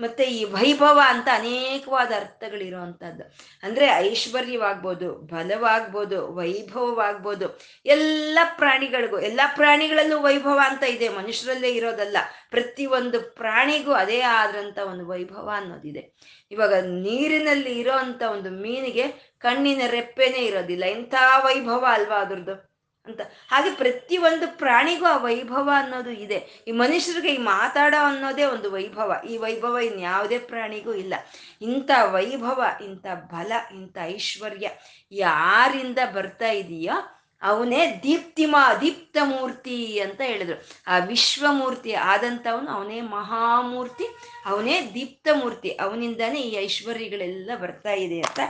[SPEAKER 1] ಮತ್ತೆ ಈ ವೈಭವ ಅಂತ ಅನೇಕವಾದ ಅರ್ಥಗಳಿರುವಂಥದ್ದು ಅಂದ್ರೆ ಐಶ್ವರ್ಯವಾಗ್ಬೋದು, ಬಲವಾಗ್ಬೋದು, ವೈಭವವಾಗ್ಬೋದು, ಎಲ್ಲ ಪ್ರಾಣಿಗಳಿಗೂ, ಎಲ್ಲ ಪ್ರಾಣಿಗಳಲ್ಲೂ ವೈಭವ ಅಂತ ಇದೆ. ಮನುಷ್ಯರಲ್ಲೇ ಇರೋದಲ್ಲ. ಪ್ರತಿಯೊಂದು ಪ್ರಾಣಿಗೂ ಅದೇ ಆದ್ರಂತ ಒಂದು ವೈಭವ ಅನ್ನೋದಿದೆ. ಇವಾಗ ನೀರಿನಲ್ಲಿ ಇರೋ ಒಂದು ಮೀನಿಗೆ ಕಣ್ಣಿನ ರೆಪ್ಪೆನೇ ಇರೋದಿಲ್ಲ. ಎಂಥ ವೈಭವ ಅಲ್ವಾ ಅದ್ರದ್ದು? ಅಂತ. ಹಾಗೆ ಪ್ರತಿಯೊಂದು ಪ್ರಾಣಿಗೂ ಆ ವೈಭವ ಅನ್ನೋದು ಇದೆ. ಈ ಮನುಷ್ಯರಿಗೆ ಈ ಮಾತಾಡೋ ಅನ್ನೋದೇ ಒಂದು ವೈಭವ. ಈ ವೈಭವ ಇನ್ಯಾವುದೇ ಪ್ರಾಣಿಗೂ ಇಲ್ಲ. ಇಂಥ ವೈಭವ, ಇಂಥ ಬಲ, ಇಂಥ ಐಶ್ವರ್ಯ ಯಾರಿಂದ ಬರ್ತಾ ಇದೆಯೋ ಅವನೇ ದೀಪ್ತಿಮಾ ದೀಪ್ತ ಮೂರ್ತಿ ಅಂತ ಹೇಳಿದ್ರು. ಆ ವಿಶ್ವಮೂರ್ತಿ ಆದಂಥವನು ಅವನೇ ಮಹಾಮೂರ್ತಿ, ಅವನೇ ದೀಪ್ತ ಮೂರ್ತಿ ಅವನಿಂದನೇ ಈ ಐಶ್ವರ್ಯಗಳೆಲ್ಲ ಬರ್ತಾ ಇದೆ ಅಂತ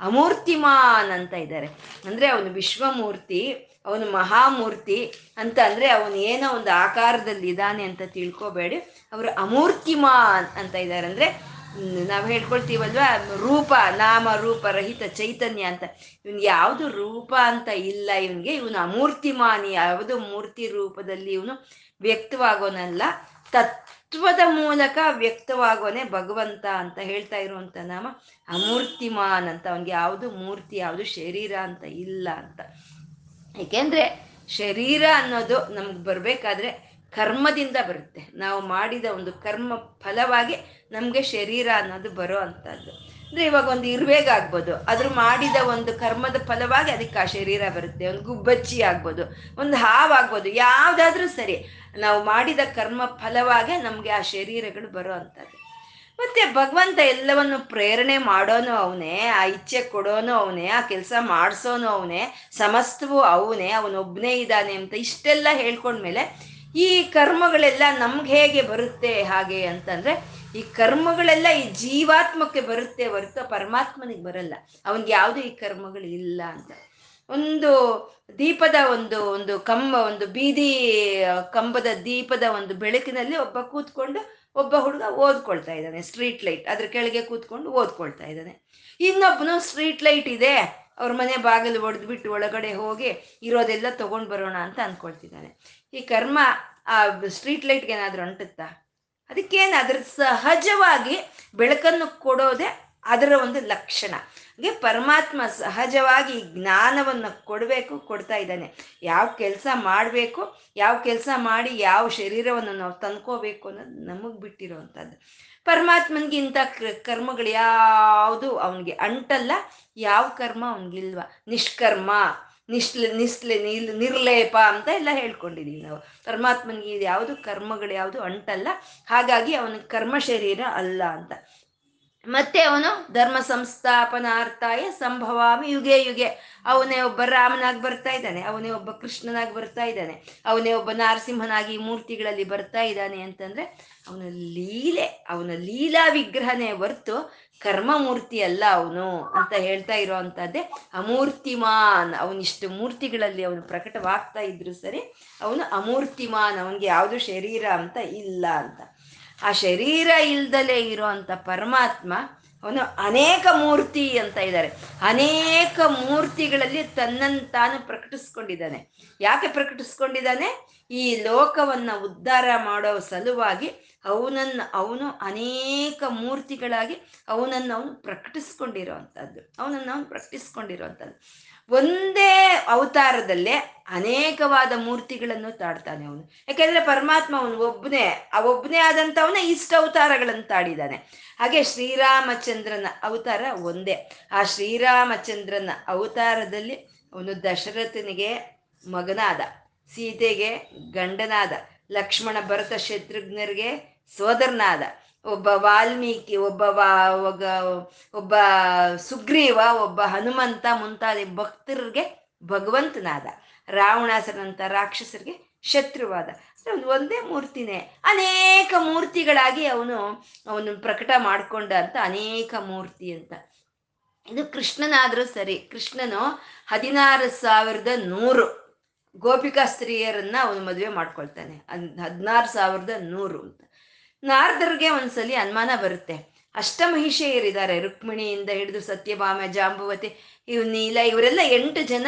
[SPEAKER 1] ಅಮೂರ್ತಿಮಾನ್ ಅಂತ ಇದ್ದಾರೆ. ಅಂದ್ರೆ ಅವನು ವಿಶ್ವಮೂರ್ತಿ ಅವನು ಮಹಾಮೂರ್ತಿ ಅಂತ ಅಂದ್ರೆ ಅವನು ಏನೋ ಒಂದು ಆಕಾರದಲ್ಲಿ ಇದ್ದಾನೆ ಅಂತ ತಿಳ್ಕೊಬೇಡಿ. ಅವರು ಅಮೂರ್ತಿಮಾನ್ ಅಂತ ಇದ್ದಾರೆ ಅಂದ್ರೆ ನಾವು ಹೇಳ್ಕೊಳ್ತೀವಲ್ವಾ? ರೂಪ, ನಾಮ, ರೂಪ, ರಹಿತ, ಚೈತನ್ಯ ಅಂತ. ಇವನ್ಗೆ ಯಾವುದು ರೂಪ ಅಂತ ಇಲ್ಲ ಇವನ್ಗೆ, ಇವನು ಅಮೂರ್ತಿಮಾನಿ. ಯಾವುದು ಮೂರ್ತಿ ರೂಪದಲ್ಲಿ ಇವನು ವ್ಯಕ್ತವಾಗೋನಲ್ಲ. ತತ್ವದ ಮೂಲಕ ವ್ಯಕ್ತವಾಗೋನೆ ಭಗವಂತ ಅಂತ ಹೇಳ್ತಾ ಇರುವಂತ ನಾಮ ಅಮೂರ್ತಿಮಾನ್ ಅಂತ. ಅವನಿಗೆ ಯಾವುದು ಮೂರ್ತಿ, ಯಾವುದು ಶರೀರ ಅಂತ ಇಲ್ಲ ಅಂತ. ಏಕೆಂದ್ರೆ ಶರೀರ ಅನ್ನೋದು ನಮ್ಗೆ ಬರಬೇಕಾದ್ರೆ ಕರ್ಮದಿಂದ ಬರುತ್ತೆ. ನಾವು ಮಾಡಿದ ಒಂದು ಕರ್ಮ ಫಲವಾಗಿ ನಮಗೆ ಶರೀರ ಅನ್ನೋದು ಬರೋ ಅಂಥದ್ದು ಅಂದ್ರೆ ಇವಾಗ ಒಂದು ಇರುವೆಗ ಆಗ್ಬೋದು. ಅದ್ರ ಮಾಡಿದ ಒಂದು ಕರ್ಮದ ಫಲವಾಗಿ ಅದಕ್ಕೆ ಆ ಶರೀರ ಬರುತ್ತೆ. ಒಂದು ಗುಬ್ಬಚ್ಚಿ ಆಗ್ಬೋದು. ಒಂದು ಹಾವಾಗ್ಬೋದು ಯಾವುದಾದ್ರೂ ಸರಿ. ನಾವು ಮಾಡಿದ ಕರ್ಮ ಫಲವಾಗಿ ನಮಗೆ ಆ ಶರೀರಗಳು ಬರೋ ಅಂಥದ್ದು ಮತ್ತೆ ಭಗವಂತ ಎಲ್ಲವನ್ನು ಪ್ರೇರಣೆ ಮಾಡೋನು ಅವನೇ, ಆ ಇಚ್ಛೆ ಕೊಡೋನು ಅವನೇ, ಆ ಕೆಲಸ ಮಾಡಿಸೋನು ಅವನೇ, ಸಮಸ್ತವೂ ಅವನೇ ಅವನೊಬ್ಬನೇ ಇದ್ದಾನೆ ಅಂತ ಇಷ್ಟೆಲ್ಲ ಹೇಳ್ಕೊಂಡ್ಮೇಲೆ ಈ ಕರ್ಮಗಳೆಲ್ಲ ನಮ್ಗೆ ಹೇಗೆ ಬರುತ್ತೆ ಹಾಗೆ ಅಂತಂದ್ರೆ, ಈ ಕರ್ಮಗಳೆಲ್ಲ ಈ ಜೀವಾತ್ಮಕ್ಕೆ ಬರುತ್ತೆ ಹೊರತು ಪರಮಾತ್ಮನಿಗೆ ಬರಲ್ಲ. ಅವನಿಗೆ ಯಾವುದು ಈ ಕರ್ಮಗಳು ಇಲ್ಲ ಅಂತ. ಒಂದು ದೀಪದ ಒಂದು ಒಂದು ಕಂಬ, ಒಂದು ಬೀದಿ ಕಂಬದ ದೀಪದ ಒಂದು ಬೆಳಕಿನಲ್ಲಿ ಒಬ್ಬ ಕೂತ್ಕೊಂಡು ಒಬ್ಬ ಹುಡುಗ ಓದ್ಕೊಳ್ತಾ ಇದ್ದಾನೆ ಸ್ಟ್ರೀಟ್ ಲೈಟ್ ಅದ್ರ ಕೆಳಗೆ ಕೂತ್ಕೊಂಡು ಓದ್ಕೊಳ್ತಾ ಇದ್ದಾನೆ. ಇನ್ನೊಬ್ಬನು ಸ್ಟ್ರೀಟ್ ಲೈಟ್ ಇದೆ, ಅವ್ರ ಮನೆ ಬಾಗಿಲು ಒಡೆದ್ಬಿಟ್ಟು ಒಳಗಡೆ ಹೋಗಿ ಇರೋದೆಲ್ಲ ತಗೊಂಡು ಬರೋಣ ಅಂತ ಅನ್ಕೊಳ್ತಿದ್ದಾನೆ. ಈ ಕರ್ಮ ಆ ಸ್ಟ್ರೀಟ್ ಲೈಟ್ಗೆ ಏನಾದ್ರು ಅಂಟುತ್ತಾ ಅದಕ್ಕೇನು ಅದ್ರ ಸಹಜವಾಗಿ ಬೆಳಕನ್ನು ಕೊಡೋದೇ ಅದರ ಒಂದು ಲಕ್ಷಣ. ಹಾಗೆ ಪರಮಾತ್ಮ ಸಹಜವಾಗಿ ಜ್ಞಾನವನ್ನು ಕೊಡಬೇಕು, ಕೊಡ್ತಾ ಇದ್ದಾನೆ. ಯಾವ ಕೆಲಸ ಮಾಡಬೇಕು, ಯಾವ ಕೆಲಸ ಮಾಡಿ ಯಾವ ಶರೀರವನ್ನು ನಾವು ತಂದ್ಕೋಬೇಕು ಅನ್ನೋದು ನಮಗೆ ಬಿಟ್ಟಿರೋವಂಥದ್ದು. ಪರಮಾತ್ಮನಿಗೆ ಇಂಥ ಕರ್ಮಗಳು ಯಾವುದು ಅವನಿಗೆ ಅಂಟಲ್ಲ, ಯಾವ ಕರ್ಮ ಅವನಿಗಿಲ್ವ. ನಿಷ್ಕರ್ಮ ನಿಶ್ಲ ನಿಸ್ಲೆ, ನಿಲ್, ನಿರ್ಲೇಪ ಅಂತ ಎಲ್ಲ ಹೇಳ್ಕೊಂಡಿದ್ದೀವಿ ನಾವು. ಪರಮಾತ್ಮನಿಗೆ ಇದು ಯಾವುದು ಕರ್ಮಗಳು ಯಾವುದು ಅಂಟಲ್ಲ, ಹಾಗಾಗಿ ಅವನ ಕರ್ಮ ಶರೀರ ಅಲ್ಲ ಅಂತ. ಮತ್ತೆ ಅವನು ಧರ್ಮ ಸಂಸ್ಥಾಪನಾರ್ಥಾಯ ಸಂಭವಾಮಿ ಯುಗೆ ಯುಗೆ. ಅವನೇ ಒಬ್ಬ ರಾಮನಾಗಿ ಬರ್ತಾ ಇದ್ದಾನೆ, ಅವನೇ ಒಬ್ಬ ಕೃಷ್ಣನಾಗಿ ಬರ್ತಾ ಇದ್ದಾನೆ, ಅವನೇ ಒಬ್ಬ ನಾರಸಿಂಹನಾಗಿ ಮೂರ್ತಿಗಳಲ್ಲಿ ಬರ್ತಾ ಇದ್ದಾನೆ ಅಂತಂದ್ರೆ ಅವನ ಲೀಲೆ, ಅವನ ಲೀಲಾ ವಿಗ್ರಹನೇ ಹೊರ್ತು ಕರ್ಮಮೂರ್ತಿ ಅಲ್ಲ ಅವನು ಅಂತ ಹೇಳ್ತಾ ಇರೋ ಅಂಥದ್ದೇ ಅಮೂರ್ತಿಮಾನ್ ಅವನಿಷ್ಟು ಮೂರ್ತಿಗಳಲ್ಲಿ ಅವನು ಪ್ರಕಟವಾಗ್ತಾ ಇದ್ರು ಸರಿ ಅವನು ಅಮೂರ್ತಿಮಾನ್, ಅವನಿಗೆ ಯಾವುದು ಶರೀರ ಅಂತ ಇಲ್ಲ ಅಂತ. ಆ ಶರೀರ ಇಲ್ದಲೇ ಇರುವಂತ ಪರಮಾತ್ಮ ಅವನು ಅನೇಕ ಮೂರ್ತಿ ಅಂತ ಇದ್ದಾರೆ. ಅನೇಕ ಮೂರ್ತಿಗಳಲ್ಲಿ ತನ್ನನ್ನು ತಾನು ಪ್ರಕಟಿಸ್ಕೊಂಡಿದ್ದಾನೆ. ಯಾಕೆ ಪ್ರಕಟಿಸ್ಕೊಂಡಿದ್ದಾನೆ? ಈ ಲೋಕವನ್ನ ಉದ್ಧಾರ ಮಾಡೋ ಸಲುವಾಗಿ ಅವನನ್ನು ಅವನು ಅನೇಕ ಮೂರ್ತಿಗಳಾಗಿ ಅವನನ್ನು ಅವನು ಪ್ರಕಟಿಸ್ಕೊಂಡಿರೋ ಅಂಥದ್ದು ಅವನನ್ನು ಅವನು ಪ್ರಕಟಿಸ್ಕೊಂಡಿರೋವಂಥದ್ದು ಒಂದೇ ಅವತಾರದಲ್ಲೇ ಅನೇಕವಾದ ಮೂರ್ತಿಗಳನ್ನು ತಾಡ್ತಾನೆ ಅವನು. ಯಾಕೆಂದ್ರೆ ಪರಮಾತ್ಮ ಅವನು ಒಬ್ಬನೇ ಆ ಒಬ್ಬನೇ ಆದಂಥವನ್ನ ಇಷ್ಟ ಅವತಾರಗಳನ್ನು ತಾಡಿದ್ದಾನೆ. ಹಾಗೆ ಶ್ರೀರಾಮಚಂದ್ರನ ಅವತಾರ ಒಂದೇ. ಆ ಶ್ರೀರಾಮಚಂದ್ರನ ಅವತಾರದಲ್ಲಿ ಅವನು ದಶರಥನಿಗೆ ಮಗನಾದ, ಸೀತೆಗೆ ಗಂಡನಾದ, ಲಕ್ಷ್ಮಣ ಭರತ ಶತ್ರುಘ್ನರಿಗೆ ಸೋದರನಾದ ಒಬ್ಬ ವಾಲ್ಮೀಕಿ, ಒಬ್ಬ ವಾ ಒಬ್ಬ ಸುಗ್ರೀವ, ಒಬ್ಬ ಹನುಮಂತ ಮುಂತಾದ ಭಕ್ತರಿಗೆ ಭಗವಂತನಾದ ರಾವಣಾಸರಂತ ರಾಕ್ಷಸರಿಗೆ ಶತ್ರುವಾದ. ಒಂದು ಒಂದೇ ಮೂರ್ತಿನೇ. ಅನೇಕ ಮೂರ್ತಿಗಳಾಗಿ ಅವನು ಅವನು ಪ್ರಕಟ ಮಾಡ್ಕೊಂಡ ಅಂತ ಅನೇಕ ಮೂರ್ತಿ ಅಂತ. ಇದು ಕೃಷ್ಣನಾದರೂ ಸರಿ, ಕೃಷ್ಣನು ಹದಿನಾರು ಸಾವಿರದ ನೂರು ಗೋಪಿಕಾ ಸ್ತ್ರೀಯರನ್ನ ಅವನು ಮದುವೆ ಮಾಡ್ಕೊಳ್ತಾನೆ. ಹದಿನಾರು ಸಾವಿರದ ನೂರು ಅಂತ. ನಾರದರಿಗೆ ಒಂದ್ಸಲಿ ಅನುಮಾನ ಬರುತ್ತೆ. ಅಷ್ಟಮಹಿಷೆಯರಿದ್ದಾರೆ. ರುಕ್ಮಿಣಿಯಿಂದ ಹಿಡಿದು ಸತ್ಯಭಾಮ, ಜಾಂಬುವತಿ, ಇವ್ ನೀಲ, ಇವರೆಲ್ಲ ಎಂಟು ಜನ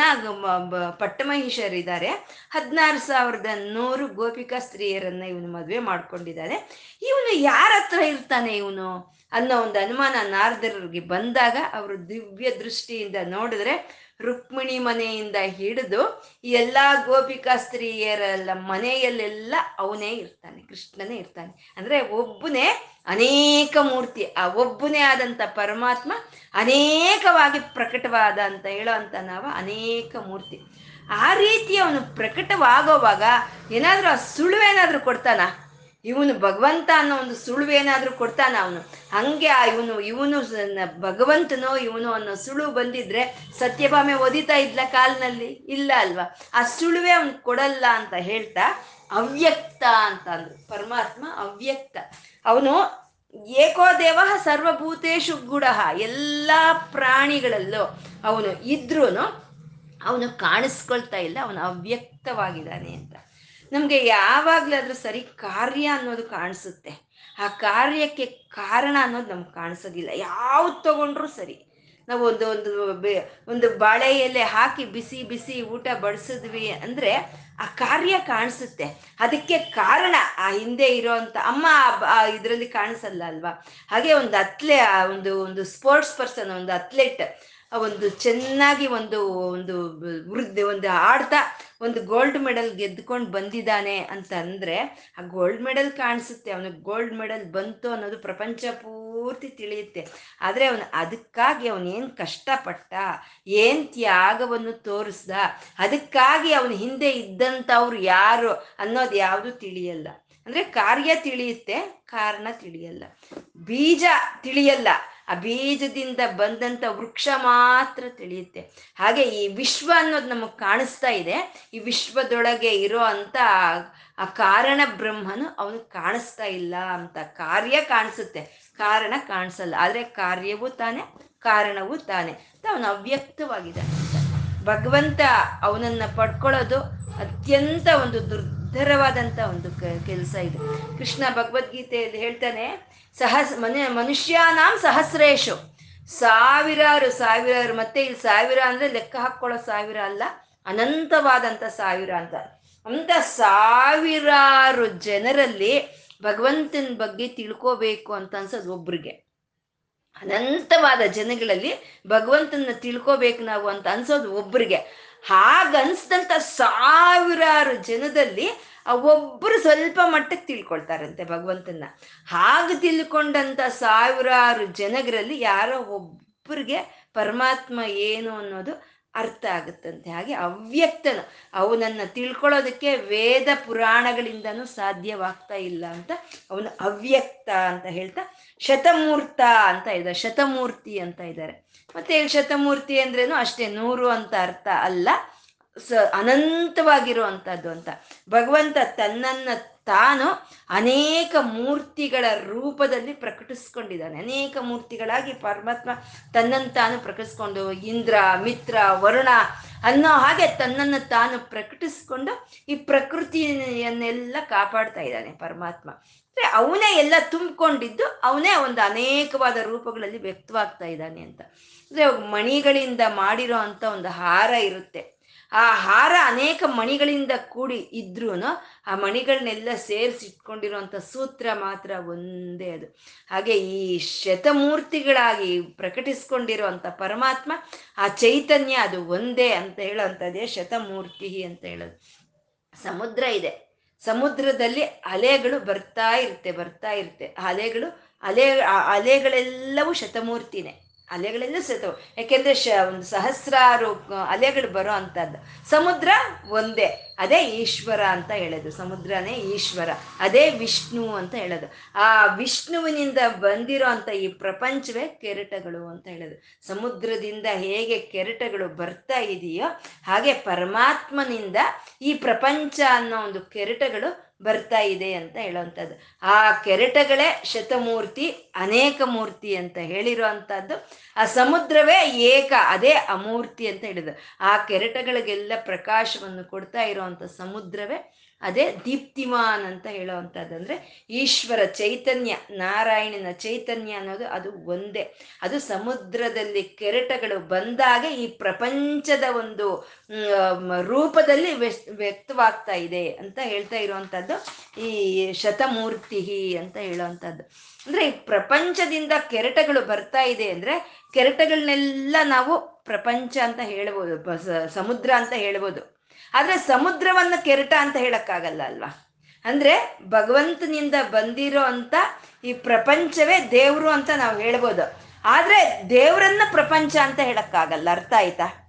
[SPEAKER 1] ಪಟ್ಟಮಹಿಷರಿದ್ದಾರೆ. ಹದಿನಾರು ಸಾವಿರದ ನೂರು ಗೋಪಿಕಾ ಸ್ತ್ರೀಯರನ್ನ ಇವನು ಮದುವೆ ಮಾಡ್ಕೊಂಡಿದ್ದಾನೆ. ಇವನು ಯಾರ ಹತ್ರ ಇರ್ತಾನೆ ಇವನು ಅನ್ನೋ ಒಂದು ಅನುಮಾನ ನಾರದರಿಗೆ ಬಂದಾಗ, ಅವರು ದಿವ್ಯ ದೃಷ್ಟಿಯಿಂದ ನೋಡಿದ್ರೆ ರುಕ್ಮಿಣಿ ಮನೆಯಿಂದ ಹಿಡಿದು ಎಲ್ಲ ಗೋಪಿಕಾ ಸ್ತ್ರೀಯರೆಲ್ಲ ಮನೆಯಲ್ಲೆಲ್ಲ ಅವನೇ ಇರ್ತಾನೆ, ಕೃಷ್ಣನೇ ಇರ್ತಾನೆ. ಅಂದ್ರೆ ಒಬ್ಬನೇ ಅನೇಕ ಮೂರ್ತಿ, ಆ ಒಬ್ಬನೇ ಆದಂತ ಪರಮಾತ್ಮ ಅನೇಕವಾಗಿ ಪ್ರಕಟವಾದ ಅಂತ ಹೇಳೋ ಅಂತ ನಾವು ಅನೇಕ ಮೂರ್ತಿ. ಆ ರೀತಿ ಅವನು ಪ್ರಕಟವಾಗೋವಾಗ ಏನಾದ್ರೂ ಆ ಸುಳುವೇನಾದ್ರೂ ಕೊಡ್ತಾನ? ಇವನು ಭಗವಂತ ಅನ್ನೋ ಒಂದು ಸುಳುವೇನಾದ್ರೂ ಕೊಡ್ತಾನ ಅವನು. ಹಂಗೆ ಆ ಇವನು ಇವನು ಭಗವಂತನೋ ಇವನು ಅನ್ನೋ ಸುಳು ಬಂದಿದ್ರೆ ಸತ್ಯಭಾಮೆ ಒದಿತಾ ಇದ್ಲ ಕಾಲ್ನಲ್ಲಿ? ಇಲ್ಲ ಅಲ್ವಾ? ಆ ಸುಳುವೆ ಅವನು ಕೊಡಲ್ಲ ಅಂತ ಹೇಳ್ತಾ ಅವ್ಯಕ್ತ ಅಂತ ಅಂದ್ರು. ಪರಮಾತ್ಮ ಅವ್ಯಕ್ತ. ಅವನು ಏಕೋ ದೇವ ಸರ್ವಭೂತೇಶು ಗುಡ, ಎಲ್ಲ ಪ್ರಾಣಿಗಳಲ್ಲೂ ಅವನು ಇದ್ರೂ ಅವನು ಕಾಣಿಸ್ಕೊಳ್ತಾ ಇಲ್ಲ, ಅವನು ಅವ್ಯಕ್ತವಾಗಿದ್ದಾನೆ ಅಂತ. ನಮಗೆ ಯಾವಾಗಲಾದ್ರೂ ಸರಿ ಕಾರ್ಯ ಅನ್ನೋದು ಕಾಣಿಸುತ್ತೆ. ಆ ಕಾರ್ಯಕ್ಕೆ ಕಾರಣ ಅನ್ನೋದು ನಮ್ಗೆ ಕಾಣಿಸೋದಿಲ್ಲ. ಯಾವ್ದು ತಗೊಂಡ್ರೂ ಸರಿ. ನಾವು ಒಂದು ಒಂದು ಒಂದು ಬಾಳೆ ಎಲೆ ಹಾಕಿ ಬಿಸಿ ಬಿಸಿ ಊಟ ಬಡಿಸಿದ್ವಿ ಅಂದರೆ ಆ ಕಾರ್ಯ ಕಾಣಿಸುತ್ತೆ. ಅದಕ್ಕೆ ಕಾರಣ ಆ ಹಿಂದೆ ಇರೋವಂಥ ಅಮ್ಮ ಇದರಲ್ಲಿ ಕಾಣಿಸಲ್ಲ ಅಲ್ವಾ? ಹಾಗೆ ಒಂದು ಅತ್ಲೆ ಒಂದು ಒಂದು ಸ್ಪೋರ್ಟ್ಸ್ ಪರ್ಸನ್ ಒಂದು ಅಥ್ಲೆಟ್ ಒಂದು ಚೆನ್ನಾಗಿ ಒಂದು ಒಂದು ವೃದ್ಧಿ, ಒಂದು ಆಡ್ತಾ, ಒಂದು ಗೋಲ್ಡ್ ಮೆಡಲ್ ಗೆದ್ಕೊಂಡು ಬಂದಿದ್ದಾನೆ ಅಂತ ಅಂದರೆ ಆ ಗೋಲ್ಡ್ ಮೆಡಲ್ ಕಾಣಿಸುತ್ತೆ. ಅವನಿಗೆ ಗೋಲ್ಡ್ ಮೆಡಲ್ ಬಂತು ಅನ್ನೋದು ಪ್ರಪಂಚ ಪೂರ್ತಿ ತಿಳಿಯುತ್ತೆ. ಆದರೆ ಅವನು ಅದಕ್ಕಾಗಿ ಅವನೇನು ಕಷ್ಟಪಟ್ಟ, ಏನು ತ್ಯಾಗವನ್ನು ತೋರಿಸ್ದ, ಅದಕ್ಕಾಗಿ ಅವನ ಹಿಂದೆ ಇದ್ದಂಥವ್ರು ಯಾರು ಅನ್ನೋದು ಯಾವುದು ತಿಳಿಯಲ್ಲ. ಅಂದ್ರೆ ಕಾರ್ಯ ತಿಳಿಯುತ್ತೆ, ಕಾರಣ ತಿಳಿಯಲ್ಲ. ಬೀಜ ತಿಳಿಯಲ್ಲ. ಆ ಬೀಜದಿಂದ ಬಂದಂತ ವೃಕ್ಷ ಮಾತ್ರ ತಿಳಿಯುತ್ತೆ. ಹಾಗೆ ಈ ವಿಶ್ವ ಅನ್ನೋದು ನಮಗೆ ಕಾಣಿಸ್ತಾ ಇದೆ. ಈ ವಿಶ್ವದೊಳಗೆ ಇರೋ ಅಂತ ಆ ಕಾರಣ ಬ್ರಹ್ಮನು ಅವನು ಕಾಣಿಸ್ತಾ ಇಲ್ಲ ಅಂತ. ಕಾರ್ಯ ಕಾಣಿಸುತ್ತೆ. ಕಾರಣ ಕಾಣಿಸಲ್ಲ. ಆದರೆ ಕಾರ್ಯವೂ ತಾನೆ, ಕಾರಣವೂ ತಾನೆ. ಅವನು ಅವ್ಯಕ್ತವಾಗಿದೆ ಭಗವಂತ ಅವನನ್ನ ಪಡ್ಕೊಳ್ಳೋದು ಅತ್ಯಂತ ಒಂದು ದುರ್ಧರವಾದಂತ ಒಂದು ಕೆಲಸ ಇದೆ. ಕೃಷ್ಣ ಭಗವದ್ಗೀತೆಯಲ್ಲಿ ಹೇಳ್ತಾನೆ, ಸಹಸ್, ಮನೆ, ಮನುಷ್ಯಾನಾಂ ಸಹಸ್ರೇಶು. ಸಾವಿರಾರು ಸಾವಿರಾರು, ಮತ್ತೆ ಇಲ್ಲಿ ಸಾವಿರ ಅಂದ್ರೆ ಲೆಕ್ಕ ಹಾಕ್ಕೊಳ್ಳೋ ಸಾವಿರ ಅಲ್ಲ, ಅನಂತವಾದಂತ ಸಾವಿರ ಅಂತ. ಅಂತ ಸಾವಿರಾರು ಜನರಲ್ಲಿ ಭಗವಂತನ ಬಗ್ಗೆ ತಿಳ್ಕೋಬೇಕು ಅಂತ ಅನ್ಸೋದು ಒಬ್ರಿಗೆ. ಅನಂತವಾದ ಜನಗಳಲ್ಲಿ ಭಗವಂತನ ತಿಳ್ಕೋಬೇಕು ನಾವು ಅಂತ ಅನ್ಸೋದು ಒಬ್ರಿಗೆ. ಹಾಗನ್ಸ್ದಂತ ಸಾವಿರಾರು ಜನದಲ್ಲಿ ಒಬ್ಬರು ಸ್ವಲ್ಪ ಮಟ್ಟಕ್ಕೆ ತಿಳ್ಕೊಳ್ತಾರಂತೆ ಭಗವಂತನ ಹಾಗೆ ತಿಳ್ಕೊಂಡಂತ ಸಾವಿರಾರು ಜನಗರಲ್ಲಿ ಯಾರೋ ಒಬ್ಬರಿಗೆ ಪರಮಾತ್ಮ ಏನು ಅನ್ನೋದು ಅರ್ಥ ಆಗುತ್ತಂತೆ. ಹಾಗೆ ಅವ್ಯಕ್ತನ ಅವನನ್ನು ತಿಳ್ಕೊಳ್ಳೋದಕ್ಕೆ ವೇದ ಪುರಾಣಗಳಿಂದನೂ ಸಾಧ್ಯವಾಗ್ತಾ ಇಲ್ಲ ಅಂತ ಅವನು ಅವ್ಯಕ್ತ ಅಂತ ಹೇಳ್ತಾ, ಶತಮೂರ್ತ ಅಂತ ಇದ್ದಾರೆ ಶತಮೂರ್ತಿ ಅಂತ ಇದ್ದಾರೆ. ಮತ್ತೆ ಶತಮೂರ್ತಿ ಅಂದ್ರೇನು ಅಷ್ಟೇ ನೂರು ಅಂತ ಅರ್ಥ ಅಲ್ಲ, ಸ ಅನಂತವಾಗಿರುವಂಥದ್ದು ಅಂತ. ಭಗವಂತ ತನ್ನನ್ನ ತಾನು ಅನೇಕ ಮೂರ್ತಿಗಳ ರೂಪದಲ್ಲಿ ಪ್ರಕಟಿಸ್ಕೊಂಡಿದ್ದಾನೆ. ಅನೇಕ ಮೂರ್ತಿಗಳಾಗಿ ಪರಮಾತ್ಮ ತನ್ನನ್ನು ತಾನು ಪ್ರಕಟಿಸ್ಕೊಂಡು ಇಂದ್ರ, ಮಿತ್ರ, ವರುಣ ಅನ್ನೋ ಹಾಗೆ ತನ್ನನ್ನು ತಾನು ಪ್ರಕಟಿಸ್ಕೊಂಡು ಈ ಪ್ರಕೃತಿಯನ್ನೆಲ್ಲ ಕಾಪಾಡ್ತಾ ಇದ್ದಾನೆ ಪರಮಾತ್ಮ. ಅಂದ್ರೆ ಅವನೇ ಎಲ್ಲ ತುಂಬಿಕೊಂಡಿದ್ದು ಅವನೇ ಒಂದು ಅನೇಕವಾದ ರೂಪಗಳಲ್ಲಿ ವ್ಯಕ್ತವಾಗ್ತಾ ಇದ್ದಾನೆ ಅಂತ. ಅಂದ್ರೆ ಮಣಿಗಳಿಂದ ಮಾಡಿರೋ ಅಂತ ಒಂದು ಹಾರ ಇರುತ್ತೆ. ಆ ಹಾರ ಅನೇಕ ಮಣಿಗಳಿಂದ ಕೂಡಿ ಇದ್ರೂ ಆ ಮಣಿಗಳನ್ನೆಲ್ಲ ಸೇರಿಸಿಟ್ಕೊಂಡಿರುವಂಥ ಸೂತ್ರ ಮಾತ್ರ ಒಂದೇ ಅದು. ಹಾಗೆ ಈ ಶತಮೂರ್ತಿಗಳಾಗಿ ಪ್ರಕಟಿಸ್ಕೊಂಡಿರುವಂಥ ಪರಮಾತ್ಮ ಆ ಚೈತನ್ಯ ಅದು ಒಂದೇ ಅಂತ ಹೇಳೋವಂಥದ್ದೇ ಶತಮೂರ್ತಿ ಅಂತ ಹೇಳೋದು. ಸಮುದ್ರ ಇದೆ. ಸಮುದ್ರದಲ್ಲಿ ಅಲೆಗಳು ಬರ್ತಾ ಇರುತ್ತೆ ಬರ್ತಾ ಇರುತ್ತೆ. ಅಲೆಗಳು, ಅಲೆ ಅಲೆಗಳೆಲ್ಲವೂ ಶತಮೂರ್ತಿನೇ. ಅಲೆಗಳೆಲ್ಲ ಸೆತವು ಯಾಕೆಂದ್ರೆ ಶ, ಒಂದು ಸಹಸ್ರಾರು ಅಲೆಗಳು ಬರೋ ಅಂಥದ್ದು ಸಮುದ್ರ ಒಂದೇ. ಅದೇ ಈಶ್ವರ ಅಂತ ಹೇಳೋದು. ಸಮುದ್ರನೇ ಈಶ್ವರ. ಅದೇ ವಿಷ್ಣು ಅಂತ ಹೇಳೋದು. ಆ ವಿಷ್ಣುವಿನಿಂದ ಬಂದಿರೋ ಅಂತ ಈ ಪ್ರಪಂಚವೇ ಕೆರೆಟಗಳು ಅಂತ ಹೇಳೋದು. ಸಮುದ್ರದಿಂದ ಹೇಗೆ ಕೆರೆಟಗಳು ಬರ್ತಾ ಇದೆಯೋ ಹಾಗೆ ಪರಮಾತ್ಮನಿಂದ ಈ ಪ್ರಪಂಚ ಅನ್ನೋ ಒಂದು ಕೆರೆಟಗಳು ಬರ್ತಾ ಇದೆ ಅಂತ ಹೇಳುವಂಥದ್ದು. ಆ ಕೆರೆಟಗಳೇ ಶತಮೂರ್ತಿ, ಅನೇಕ ಮೂರ್ತಿ ಅಂತ ಹೇಳಿರೋ ಅಂಥದ್ದು ಆ ಸಮುದ್ರವೇ ಏಕ, ಅದೇ ಅಮೂರ್ತಿ ಅಂತ ಹೇಳಿದ್ರು ಆ ಕೆರೆಟಗಳಿಗೆಲ್ಲ ಪ್ರಕಾಶವನ್ನು ಕೊಡ್ತಾ ಇರುವಂತ ಸಮುದ್ರವೇ ಅದೇ ದೀಪ್ತಿಮಾನ್ ಅಂತ ಹೇಳುವಂಥದ್ದು ಅಂದ್ರೆ ಈಶ್ವರ ಚೈತನ್ಯ, ನಾರಾಯಣನ ಚೈತನ್ಯ ಅನ್ನೋದು ಅದು ಒಂದೇ. ಅದು ಸಮುದ್ರದಲ್ಲಿ ಕೆರೆಟಗಳು ಬಂದಾಗ ಈ ಪ್ರಪಂಚದ ಒಂದು ರೂಪದಲ್ಲಿ ವ್ಯಕ್ತವಾಗ್ತಾ ಇದೆ ಅಂತ ಹೇಳ್ತಾ ಇರುವಂತದ್ದು ಈ ಶತಮೂರ್ತಿ ಅಂತ ಹೇಳುವಂಥದ್ದು ಅಂದ್ರೆ ಈ ಪ್ರಪಂಚದಿಂದ ಕೆರೆಟಗಳು ಬರ್ತಾ ಇದೆ ಅಂದ್ರೆ ಕೆರೆಟಗಳನ್ನೆಲ್ಲ ನಾವು ಪ್ರಪಂಚ ಅಂತ ಹೇಳ್ಬೋದು ಸಮುದ್ರ ಅಂತ ಹೇಳ್ಬೋದು. ಆದ್ರೆ ಸಮುದ್ರವನ್ನ ಕೆರಟ ಅಂತ ಹೇಳಕ್ಕಾಗಲ್ಲ ಅಲ್ವಾ? ಅಂದ್ರೆ ಭಗವಂತನಿಂದ ಬಂದಿರೋ ಅಂತ ಈ ಪ್ರಪಂಚವೇ ದೇವ್ರು ಅಂತ ನಾವು ಹೇಳ್ಬೋದು. ಆದ್ರೆ ದೇವ್ರನ್ನ ಪ್ರಪಂಚ ಅಂತ ಹೇಳಕ್ಕಾಗಲ್ಲ, ಅರ್ಥ ಆಯ್ತಾ?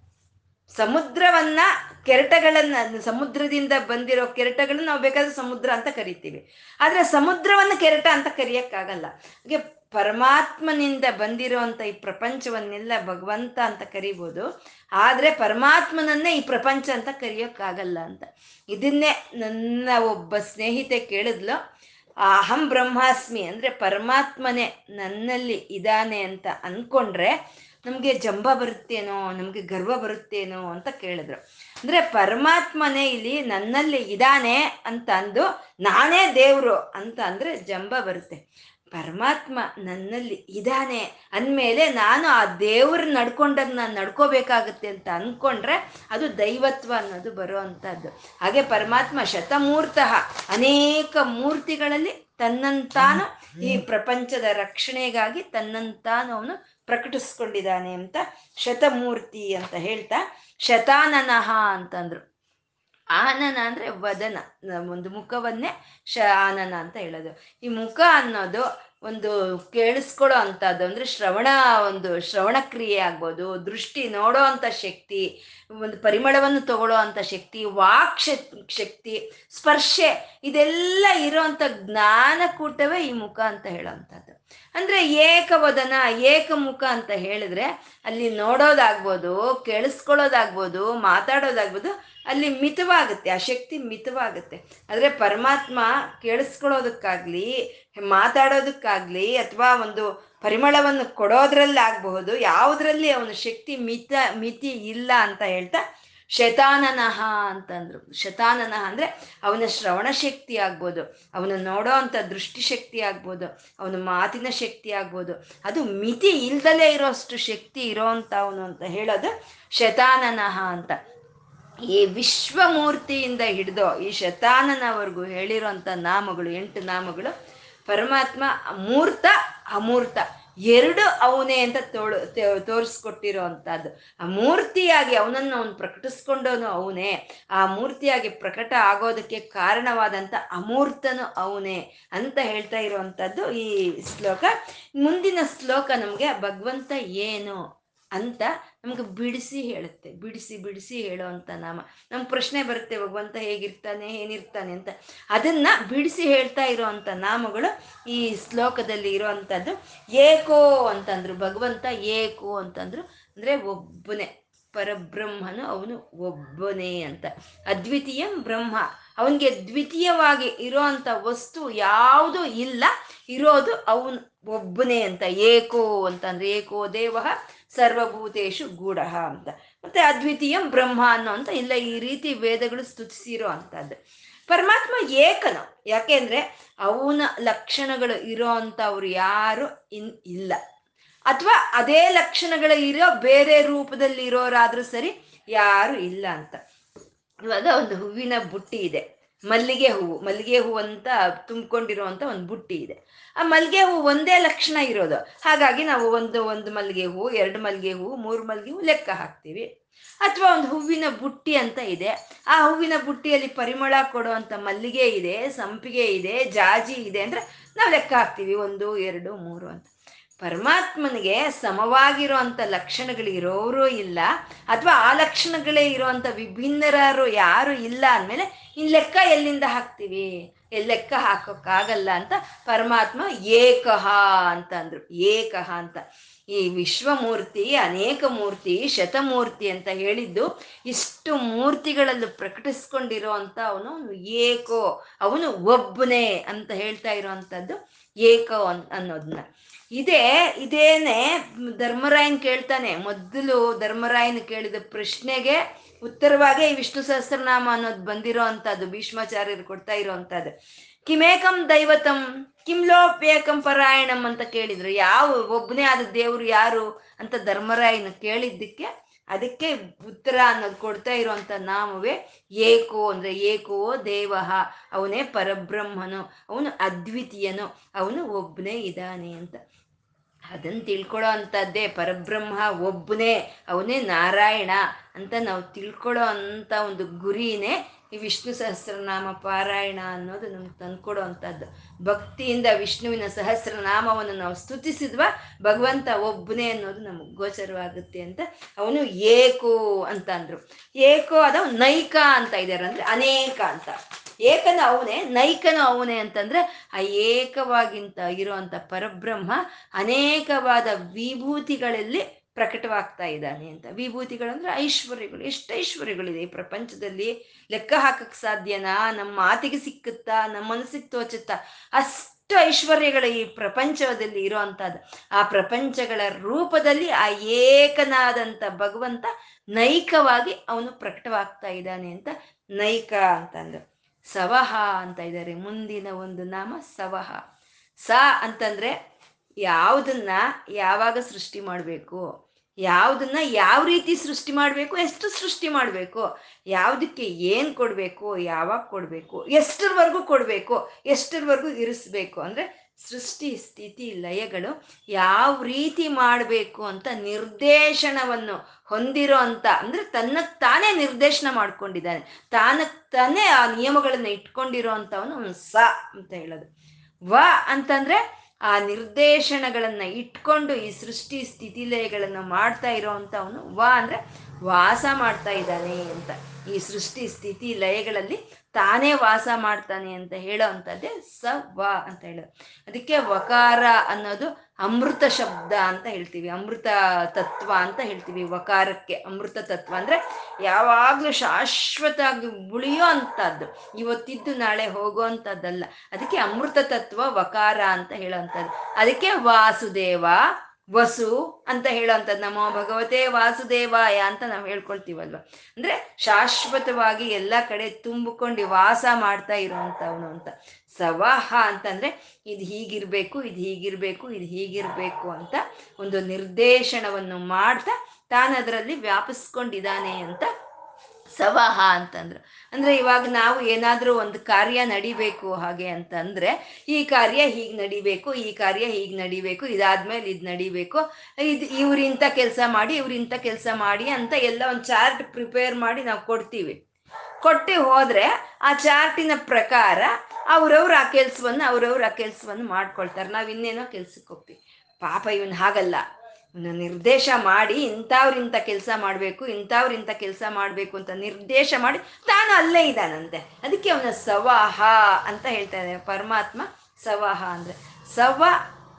[SPEAKER 1] ಸಮುದ್ರವನ್ನ ಕೆರೆಟಗಳನ್ನ, ಸಮುದ್ರದಿಂದ ಬಂದಿರೋ ಕೆರೆಟಗಳನ್ನ ನಾವು ಬೇಕಾದ್ರೆ ಸಮುದ್ರ ಅಂತ ಕರಿತೀವಿ. ಆದ್ರೆ ಸಮುದ್ರವನ್ನ ಕೆರೆಟ ಅಂತ ಕರಿಯಕ್ಕಾಗಲ್ಲ. ಹಾಗೆ ಪರಮಾತ್ಮನಿಂದ ಬಂದಿರುವಂತ ಈ ಪ್ರಪಂಚವನ್ನೆಲ್ಲ ಭಗವಂತ ಅಂತ ಕರಿಬೋದು. ಆದ್ರೆ ಪರಮಾತ್ಮನನ್ನೇ ಈ ಪ್ರಪಂಚ ಅಂತ ಕರಿಯೋಕ್ಕಾಗಲ್ಲ ಅಂತ. ಇದನ್ನೇ ನನ್ನ ಒಬ್ಬ ಸ್ನೇಹಿತೆ ಕೇಳಿದ್ಲು. ಅಹಂ ಬ್ರಹ್ಮಾಸ್ಮಿ ಅಂದ್ರೆ ಪರಮಾತ್ಮನೇ ನನ್ನಲ್ಲಿ ಇದ್ದಾನೆ ಅಂತ ಅನ್ಕೊಂಡ್ರೆ ನಮಗೆ ಜಂಬ ಬರುತ್ತೇನೋ, ನಮಗೆ ಗರ್ವ ಬರುತ್ತೇನೋ ಅಂತ ಕೇಳಿದ್ರು. ಅಂದ್ರೆ ಪರಮಾತ್ಮನೇ ಇಲ್ಲಿ ನನ್ನಲ್ಲಿ ಇದ್ದಾನೆ ಅಂತ ಅಂದು ನಾನೇ ದೇವ್ರು ಅಂತ ಅಂದ್ರೆ ಜಂಬ ಬರುತ್ತೆ. ಪರಮಾತ್ಮ ನನ್ನಲ್ಲಿ ಇದ್ದಾನೆ ಅಂದಮೇಲೆ ನಾನು ಆ ದೇವ್ರ ನಡ್ಕೊಂಡಾಗ ನಾನು ನಡ್ಕೋಬೇಕಾಗತ್ತೆ ಅಂತ ಅಂದ್ಕೊಂಡ್ರೆ ಅದು ದೈವತ್ವ ಅನ್ನೋದು ಬರೋ ಅಂಥದ್ದು ಹಾಗೆ ಪರಮಾತ್ಮ ಶತಮೂರ್ತಃ ಅನೇಕ ಮೂರ್ತಿಗಳಲ್ಲಿ ತನ್ನಂತಾನು ಈ ಪ್ರಪಂಚದ ರಕ್ಷಣೆಗಾಗಿ ತನ್ನಂತಾನು ಅವನು ಪ್ರಕಟಿಸ್ಕೊಂಡಿದ್ದಾನೆ ಅಂತ ಶತಮೂರ್ತಿ ಅಂತ ಹೇಳ್ತಾ ಶತಾನನಃ ಅಂತಂದ್ರು. ಆನನ ಅಂದ್ರೆ ವದನ ಒಂದು ಮುಖವನ್ನೇ ಶ ಆನನ ಅಂತ ಹೇಳೋದು. ಈ ಮುಖ ಅನ್ನೋದು ಒಂದು ಕೇಳಿಸ್ಕೊಳ್ಳೋ ಅಂತದ್ದು ಅಂದ್ರೆ ಶ್ರವಣ, ಒಂದು ಶ್ರವಣ ಕ್ರಿಯೆ ಆಗ್ಬೋದು, ದೃಷ್ಟಿ ನೋಡೋ ಅಂತ ಶಕ್ತಿ, ಒಂದು ಪರಿಮಳವನ್ನು ತಗೊಳ್ಳೋ ಅಂತ ಶಕ್ತಿ, ವಾಕ್ ಶಕ್ತಿ, ಸ್ಪರ್ಶೆ, ಇದೆಲ್ಲ ಇರೋಂಥ ಜ್ಞಾನಕೂಟವೇ ಈ ಮುಖ ಅಂತ ಹೇಳೋವಂಥದ್ದು ಅಂದ್ರೆ ಏಕವದನ, ಏಕಮುಖ ಅಂತ ಹೇಳಿದ್ರೆ ಅಲ್ಲಿ ನೋಡೋದಾಗ್ಬೋದು, ಕೇಳಿಸ್ಕೊಳ್ಳೋದಾಗ್ಬೋದು, ಮಾತಾಡೋದಾಗ್ಬೋದು ಅಲ್ಲಿ ಮಿತವಾಗುತ್ತೆ, ಆ ಶಕ್ತಿ ಮಿತವಾಗುತ್ತೆ. ಆದರೆ ಪರಮಾತ್ಮ ಕೇಳಿಸ್ಕೊಳ್ಳೋದಕ್ಕಾಗ್ಲಿ, ಮಾತಾಡೋದಕ್ಕಾಗ್ಲಿ ಅಥವಾ ಒಂದು ಪರಿಮಳವನ್ನು ಕೊಡೋದ್ರಲ್ಲಾಗಬಹುದು, ಯಾವುದರಲ್ಲಿ ಅವನ ಶಕ್ತಿ ಮಿತ, ಮಿತಿ ಇಲ್ಲ ಅಂತ ಹೇಳ್ತಾ ಶತಾನನಃ ಅಂತಂದ್ರು. ಶತಾನನಃ ಅಂದ್ರೆ ಅವನ ಶ್ರವಣ ಶಕ್ತಿ ಆಗ್ಬೋದು, ಅವನ ನೋಡೋ ಅಂಥ ದೃಷ್ಟಿ ಶಕ್ತಿ ಆಗ್ಬೋದು, ಅವನ ಮಾತಿನ ಶಕ್ತಿ ಆಗ್ಬೋದು. ಅದು ಮಿತಿ ಇಲ್ದಲೇ ಇರೋಷ್ಟು ಶಕ್ತಿ ಇರೋ ಅವನು ಅಂತ ಹೇಳೋದು ಶತಾನನಃ ಅಂತ. ಈ ವಿಶ್ವಮೂರ್ತಿಯಿಂದ ಹಿಡಿದು ಈ ಶತಾನನವರೆಗೂ ಹೇಳಿರೋಂಥ ನಾಮಗಳು, ಎಂಟು ನಾಮಗಳು, ಪರಮಾತ್ಮ ಮೂರ್ತ ಅಮೂರ್ತ. ಎರಡು ಅವನೇ ಅಂತ ತೋಳು ತೋರಿಸ್ಕೊಟ್ಟಿರೋ ಅಂಥದ್ದು ಆ ಮೂರ್ತಿಯಾಗಿ ಅವನನ್ನು ಅವನು ಪ್ರಕಟಿಸ್ಕೊಂಡವನು ಅವನೇ. ಆ ಮೂರ್ತಿಯಾಗಿ ಪ್ರಕಟ ಆಗೋದಕ್ಕೆ ಕಾರಣವಾದಂಥ ಅಮೂರ್ತನು ಅವನೇ ಅಂತ ಹೇಳ್ತಾ ಇರುವಂತದ್ದು ಈ ಶ್ಲೋಕ. ಮುಂದಿನ ಶ್ಲೋಕ ನಮಗೆ ಭಗವಂತ ಏನು ಅಂತ ನಮ್ಗೆ ಬಿಡಿಸಿ ಹೇಳುತ್ತೆ, ಬಿಡಿಸಿ ಬಿಡಿಸಿ ಅಂತ ನಾಮ. ನಮ್ಮ ಪ್ರಶ್ನೆ ಬರುತ್ತೆ, ಭಗವಂತ ಹೇಗಿರ್ತಾನೆ, ಏನಿರ್ತಾನೆ ಅಂತ. ಅದನ್ನ ಬಿಡಿಸಿ ಹೇಳ್ತಾ ಇರೋ ಅಂತ ನಾಮಗಳು ಈ ಶ್ಲೋಕದಲ್ಲಿ ಇರೋವಂಥದ್ದು ಏಕೋ ಅಂತಂದ್ರು, ಭಗವಂತ ಏಕೋ ಅಂತಂದ್ರು, ಅಂದ್ರೆ ಒಬ್ಬನೇ, ಪರಬ್ರಹ್ಮನು ಅವನು ಒಬ್ಬನೇ ಅಂತ. ಅದ್ವಿತೀಯಂ ಬ್ರಹ್ಮ. ಅವನಿಗೆ ದ್ವಿತೀಯವಾಗಿ ಇರೋಂಥ ವಸ್ತು ಯಾವುದು ಇಲ್ಲ, ಇರೋದು ಅವನು ಒಬ್ಬನೇ ಅಂತ. ಏಕೋ ಅಂತಂದ್ರೆ ಏಕೋ ದೇವ ಸರ್ವಭೂತೇಶು ಗೂಢ ಅಂತ. ಮತ್ತೆ ಅದ್ವಿತೀಯಂ ಬ್ರಹ್ಮ ಅನ್ನೋ ಅಂತ ಇಲ್ಲ, ಈ ರೀತಿ ವೇದಗಳು ಸ್ತುತಿಸಿರೋ ಅಂತದ್ದು ಪರಮಾತ್ಮ ಏಕನ. ಯಾಕೆಂದ್ರೆ ಅವನ ಲಕ್ಷಣಗಳು ಇರೋ ಅವ್ರು ಯಾರು ಇನ್ ಇಲ್ಲ. ಅಥವಾ ಅದೇ ಲಕ್ಷಣಗಳು ಇರೋ, ಬೇರೆ ರೂಪದಲ್ಲಿ ಇರೋರಾದ್ರೂ ಸರಿ ಯಾರು ಇಲ್ಲ ಅಂತ. ಇವಾಗ ಒಂದು ಹೂವಿನ ಬುಟ್ಟಿ ಇದೆ. ಮಲ್ಲಿಗೆ ಹೂವು ಮಲ್ಲಿಗೆ ಹೂವು ಅಂತ ತುಂಬಿಕೊಂಡಿರುವಂತ ಒಂದು ಬುಟ್ಟಿ ಇದೆ. ಆ ಮಲ್ಲಿಗೆ ಹೂವು ಒಂದೇ ಲಕ್ಷಣ ಇರೋದು. ಹಾಗಾಗಿ ನಾವು ಒಂದು ಒಂದು ಮಲ್ಲಿಗೆ ಹೂವು, ಎರಡು ಮಲ್ಲಿಗೆ ಹೂವು, ಮೂರು ಮಲ್ಲಿಗೆ ಹೂವು ಲೆಕ್ಕ ಹಾಕ್ತೀವಿ. ಅಥವಾ ಒಂದು ಹೂವಿನ ಬುಟ್ಟಿ ಅಂತ ಇದೆ. ಆ ಹೂವಿನ ಬುಟ್ಟಿಯಲ್ಲಿ ಪರಿಮಳ ಕೊಡುವಂತ ಮಲ್ಲಿಗೆ ಇದೆ, ಸಂಪಿಗೆ ಇದೆ, ಜಾಜಿ ಇದೆ ಅಂದ್ರೆ ನಾವು ಲೆಕ್ಕ ಹಾಕ್ತೀವಿ. ಒಂದು, ಎರಡು, ಮೂರು ಅಂತ. ಪರಮಾತ್ಮನಿಗೆ ಸಮವಾಗಿರೋ ಲಕ್ಷಣಗಳು ಇರೋರು ಇಲ್ಲ, ಅಥವಾ ಆ ಲಕ್ಷಣಗಳೇ ಇರೋವಂಥ ವಿಭಿನ್ನರಾರು ಯಾರು ಇಲ್ಲ ಅಂದಮೇಲೆ, ಇನ್ ಲೆಕ್ಕ ಎಲ್ಲಿಂದ ಹಾಕ್ತೀವಿ? ಲೆಕ್ಕ ಹಾಕೋಕ್ಕಾಗಲ್ಲ ಅಂತ ಪರಮಾತ್ಮ ಏಕಹ ಅಂತ ಅಂದ್ರು. ಏಕಹ ಅಂತ. ಈ ವಿಶ್ವಮೂರ್ತಿ, ಅನೇಕ ಮೂರ್ತಿ, ಶತಮೂರ್ತಿ ಅಂತ ಹೇಳಿದ್ದು ಇಷ್ಟು ಮೂರ್ತಿಗಳಲ್ಲೂ ಪ್ರಕಟಿಸ್ಕೊಂಡಿರೋ ಅಂತ ಅವನು ಏಕೋ, ಅವನು ಒಬ್ಬನೇ ಅಂತ ಹೇಳ್ತಾ ಇರೋವಂಥದ್ದು ಏಕೋ ಅನ್ನೋದನ್ನ ಇದೇ, ಇದೇನೆ ಧರ್ಮರಾಯನ್ ಕೇಳ್ತಾನೆ. ಮೊದಲು ಧರ್ಮರಾಯನ್ ಕೇಳಿದ ಪ್ರಶ್ನೆಗೆ ಉತ್ತರವಾಗಿ ಈ ವಿಷ್ಣು ಸಹಸ್ರನಾಮ ಅನ್ನೋದು ಬಂದಿರೋ ಅಂತದ್ದು ಭೀಷ್ಮಾಚಾರ್ಯರು ಕೊಡ್ತಾ ಇರೋ ಅಂತದ್ದು ಕಿಮೇಕಂ ದೈವತಂ ಕಿಮ್ಲೋಪೇಕಂ ಪರಾಯಣಂ ಅಂತ ಕೇಳಿದ್ರು. ಯಾವ ಒಬ್ಬನೇ ಆದ ದೇವರು ಯಾರು ಅಂತ ಧರ್ಮರಾಯನ ಕೇಳಿದ್ದಕ್ಕೆ ಅದಕ್ಕೆ ಉತ್ತರ ಅನ್ನೋದು ಕೊಡ್ತಾ ಇರುವಂತ ನಾಮವೇ ಏಕೋ ಅಂದ್ರೆ ಏಕೋ ದೇವ. ಅವನೇ ಪರಬ್ರಹ್ಮನು, ಅವನು ಅದ್ವಿತೀಯನು, ಅವನು ಒಬ್ಬನೇ ಇದ್ದಾನೆ ಅಂತ. ಅದನ್ನು ತಿಳ್ಕೊಳ್ಳೋ ಅಂಥದ್ದೇ ಪರಬ್ರಹ್ಮ ಒಬ್ಬನೇ, ಅವನೇ ನಾರಾಯಣ ಅಂತ ನಾವು ತಿಳ್ಕೊಳ್ಳೋ ಅಂಥ ಒಂದು ಗುರಿನೇ ಈ ವಿಷ್ಣು ಸಹಸ್ರನಾಮ ಪಾರಾಯಣ ಅನ್ನೋದು ನಮ್ಗೆ ತಂದ್ಕೊಡೋ ಅಂಥದ್ದು ಭಕ್ತಿಯಿಂದ ವಿಷ್ಣುವಿನ ಸಹಸ್ರನಾಮವನ್ನು ನಾವು ಸ್ತುತಿಸಿದ್ವ ಭಗವಂತ ಒಬ್ಬನೇ ಅನ್ನೋದು ನಮಗೆ ಗೋಚರವಾಗುತ್ತೆ ಅಂತ ಅವನು ಏಕೋ ಅಂತ ಅಂದರು. ಏಕೋ ಅದ ನೈಕ ಅಂತ ಇದ್ದಾರೆ ಅಂದರೆ ಅನೇಕ ಅಂತ. ಏಕನ ಅವನೇ ನೈಕನು ಅವನೇ ಅಂತಂದ್ರೆ ಆ ಏಕವಾಗಿಂತ ಇರುವಂತ ಪರಬ್ರಹ್ಮ ಅನೇಕವಾದ ವಿಭೂತಿಗಳಲ್ಲಿ ಪ್ರಕಟವಾಗ್ತಾ ಇದ್ದಾನೆ ಅಂತ. ವಿಭೂತಿಗಳಂದ್ರೆ ಐಶ್ವರ್ಯಗಳು. ಎಷ್ಟು ಐಶ್ವರ್ಯಗಳಿದೆ ಈ ಪ್ರಪಂಚದಲ್ಲಿ. ಲೆಕ್ಕ ಹಾಕಕ್ ಸಾಧ್ಯನಾ? ನಮ್ಮ ಮಾತಿಗೆ ಸಿಕ್ಕುತ್ತಾ? ನಮ್ಮ ಮನಸ್ಸಿಗೆ ತೋಚುತ್ತಾ? ಅಷ್ಟು ಐಶ್ವರ್ಯಗಳು ಈ ಪ್ರಪಂಚದಲ್ಲಿ ಇರುವಂತಹದ್ದು. ಆ ಪ್ರಪಂಚಗಳ ರೂಪದಲ್ಲಿ ಆ ಏಕನಾದಂಥ ಭಗವಂತ ನೈಕವಾಗಿ ಅವನು ಪ್ರಕಟವಾಗ್ತಾ ಇದ್ದಾನೆ ಅಂತ ನೈಕ ಅಂತಂದ್ರು. ಸವಹ ಅಂತ ಇದ್ದಾರೆ ಮುಂದಿನ ಒಂದು ನಾಮ ಸವಹ. ಸ ಅಂತಂದ್ರೆ ಯಾವುದನ್ನ ಯಾವಾಗ ಸೃಷ್ಟಿ ಮಾಡಬೇಕು, ಯಾವುದನ್ನ ಯಾವ ರೀತಿ ಸೃಷ್ಟಿ ಮಾಡಬೇಕು, ಎಷ್ಟು ಸೃಷ್ಟಿ ಮಾಡಬೇಕು, ಯಾವುದಕ್ಕೆ ಏನು ಕೊಡಬೇಕು, ಯಾವಾಗ ಕೊಡಬೇಕು, ಎಷ್ಟರವರೆಗೂ ಕೊಡಬೇಕು, ಎಷ್ಟರವರೆಗೂ ಇರಿಸ್ಬೇಕು ಅಂದರೆ ಸೃಷ್ಟಿ, ಸ್ಥಿತಿ, ಲಯಗಳು ಯಾವ ರೀತಿ ಮಾಡಬೇಕು ಅಂತ ನಿರ್ದೇಶನವನ್ನು ಹೊಂದಿರೋ ಅಂತ, ಅಂದರೆ ತನ್ನಕ್ಕೆ ತಾನೇ ನಿರ್ದೇಶನ ಮಾಡ್ಕೊಂಡಿದ್ದಾನೆ. ತಾನಕ್ಕೆ ತಾನೇ ಆ ನಿಯಮಗಳನ್ನು ಇಟ್ಕೊಂಡಿರೋ ಅಂತವನು ಅವನು ಸ ಅಂತ ಹೇಳೋದು. ವ ಅಂತಂದ್ರೆ ಆ ನಿರ್ದೇಶನಗಳನ್ನ ಇಟ್ಕೊಂಡು ಈ ಸೃಷ್ಟಿ, ಸ್ಥಿತಿ, ಲಯಗಳನ್ನು ಮಾಡ್ತಾ ಇರೋ ವಾ ಅಂದ್ರೆ ವಾಸ ಮಾಡ್ತಾ ಇದ್ದಾನೆ ಅಂತ. ಈ ಸೃಷ್ಟಿ, ಸ್ಥಿತಿ, ಲಯಗಳಲ್ಲಿ ತಾನೇ ವಾಸ ಮಾಡ್ತಾನೆ ಅಂತ ಹೇಳೋ ಅಂಥದ್ದೇ ಸ, ವ ಅಂತ ಹೇಳೋದು. ಅದಕ್ಕೆ ವಕಾರ ಅನ್ನೋದು ಅಮೃತ ಶಬ್ದ ಅಂತ ಹೇಳ್ತೀವಿ, ಅಮೃತ ತತ್ವ ಅಂತ ಹೇಳ್ತೀವಿ ವಕಾರಕ್ಕೆ. ಅಮೃತ ತತ್ವ ಅಂದ್ರೆ ಯಾವಾಗಲೂ ಆಗಿ ಉಳಿಯೋ ಅಂಥದ್ದು, ಇವತ್ತಿದ್ದು ನಾಳೆ ಹೋಗೋ ಅಂಥದ್ದಲ್ಲ. ಅದಕ್ಕೆ ಅಮೃತ ತತ್ವ, ವಕಾರ ಅಂತ ಹೇಳೋ ಅಂಥದ್ದು. ಅದಕ್ಕೆ ವಾಸುದೇವ ವಸು ಅಂತ ಹೇಳೋವಂಥದ್ದು. ನಮೋ ಭಗವತೆ ವಾಸುದೇವಾಯ ಅಂತ ನಾವು ಹೇಳ್ಕೊಳ್ತೀವಲ್ವ? ಅಂದ್ರೆ ಶಾಶ್ವತವಾಗಿ ಎಲ್ಲ ಕಡೆ ತುಂಬಿಕೊಂಡು ವಾಸ ಮಾಡ್ತಾ ಇರುವಂಥವನು ಅಂತ. ಸವಾಹ ಅಂತಂದ್ರೆ ಇದು ಹೀಗಿರ್ಬೇಕು ಇದು ಹೀಗಿರ್ಬೇಕು ಇದು ಹೀಗಿರ್ಬೇಕು ಅಂತ ಒಂದು ನಿರ್ದೇಶನವನ್ನು ಮಾಡ್ತಾ ತಾನದರಲ್ಲಿ ವ್ಯಾಪಿಸ್ಕೊಂಡಿದ್ದಾನೆ ಅಂತ ಸವಾಹ ಅಂತಂದ್ರು. ಅಂದ್ರೆ ಇವಾಗ ನಾವು ಏನಾದರೂ ಒಂದು ಕಾರ್ಯ ನಡಿಬೇಕು ಹಾಗೆ ಅಂತಂದ್ರೆ, ಈ ಕಾರ್ಯ ಹೀಗೆ ನಡಿಬೇಕು, ಈ ಕಾರ್ಯ ಹೀಗೆ ನಡಿಬೇಕು, ಇದಾದ್ಮೇಲೆ ಇದು ನಡಿಬೇಕು, ಇದು ಇವ್ರಿಂತ ಕೆಲಸ ಮಾಡಿ, ಇವ್ರಿಂತ ಕೆಲಸ ಮಾಡಿ ಅಂತ ಎಲ್ಲ ಒಂದು ಚಾರ್ಟ್ ಪ್ರಿಪೇರ್ ಮಾಡಿ ನಾವು ಕೊಡ್ತೀವಿ. ಕೊಟ್ಟು ಹೋದ್ರೆ ಆ ಚಾರ್ಟಿನ ಪ್ರಕಾರ ಅವ್ರವ್ರು ಆ ಕೆಲಸವನ್ನು, ಅವ್ರವ್ರು ಆ ಕೆಲಸವನ್ನು ಮಾಡ್ಕೊಳ್ತಾರೆ. ನಾವು ಇನ್ನೇನೋ ಕೆಲ್ಸಕ್ಕೆ ಹೋಗ್ತೀವಿ. ಪಾಪ ಇವನ್ ಹಾಗಲ್ಲ. ನಿರ್ದೇಶ ಮಾಡಿ ಇಂಥವ್ರಿಂಥ ಕೆಲಸ ಮಾಡಬೇಕು ಇಂಥವ್ರು ಇಂಥ ಕೆಲಸ ಮಾಡಬೇಕು ಅಂತ ನಿರ್ದೇಶ ಮಾಡಿ ತಾನು ಅಲ್ಲೇ ಇದ್ದಾನಂತೆ. ಅದಕ್ಕೆ ಅವನ ಸವಾಹ ಅಂತ ಹೇಳ್ತಾನೆ ಪರಮಾತ್ಮ ಸವಾಹ ಅಂದರೆ ಸವ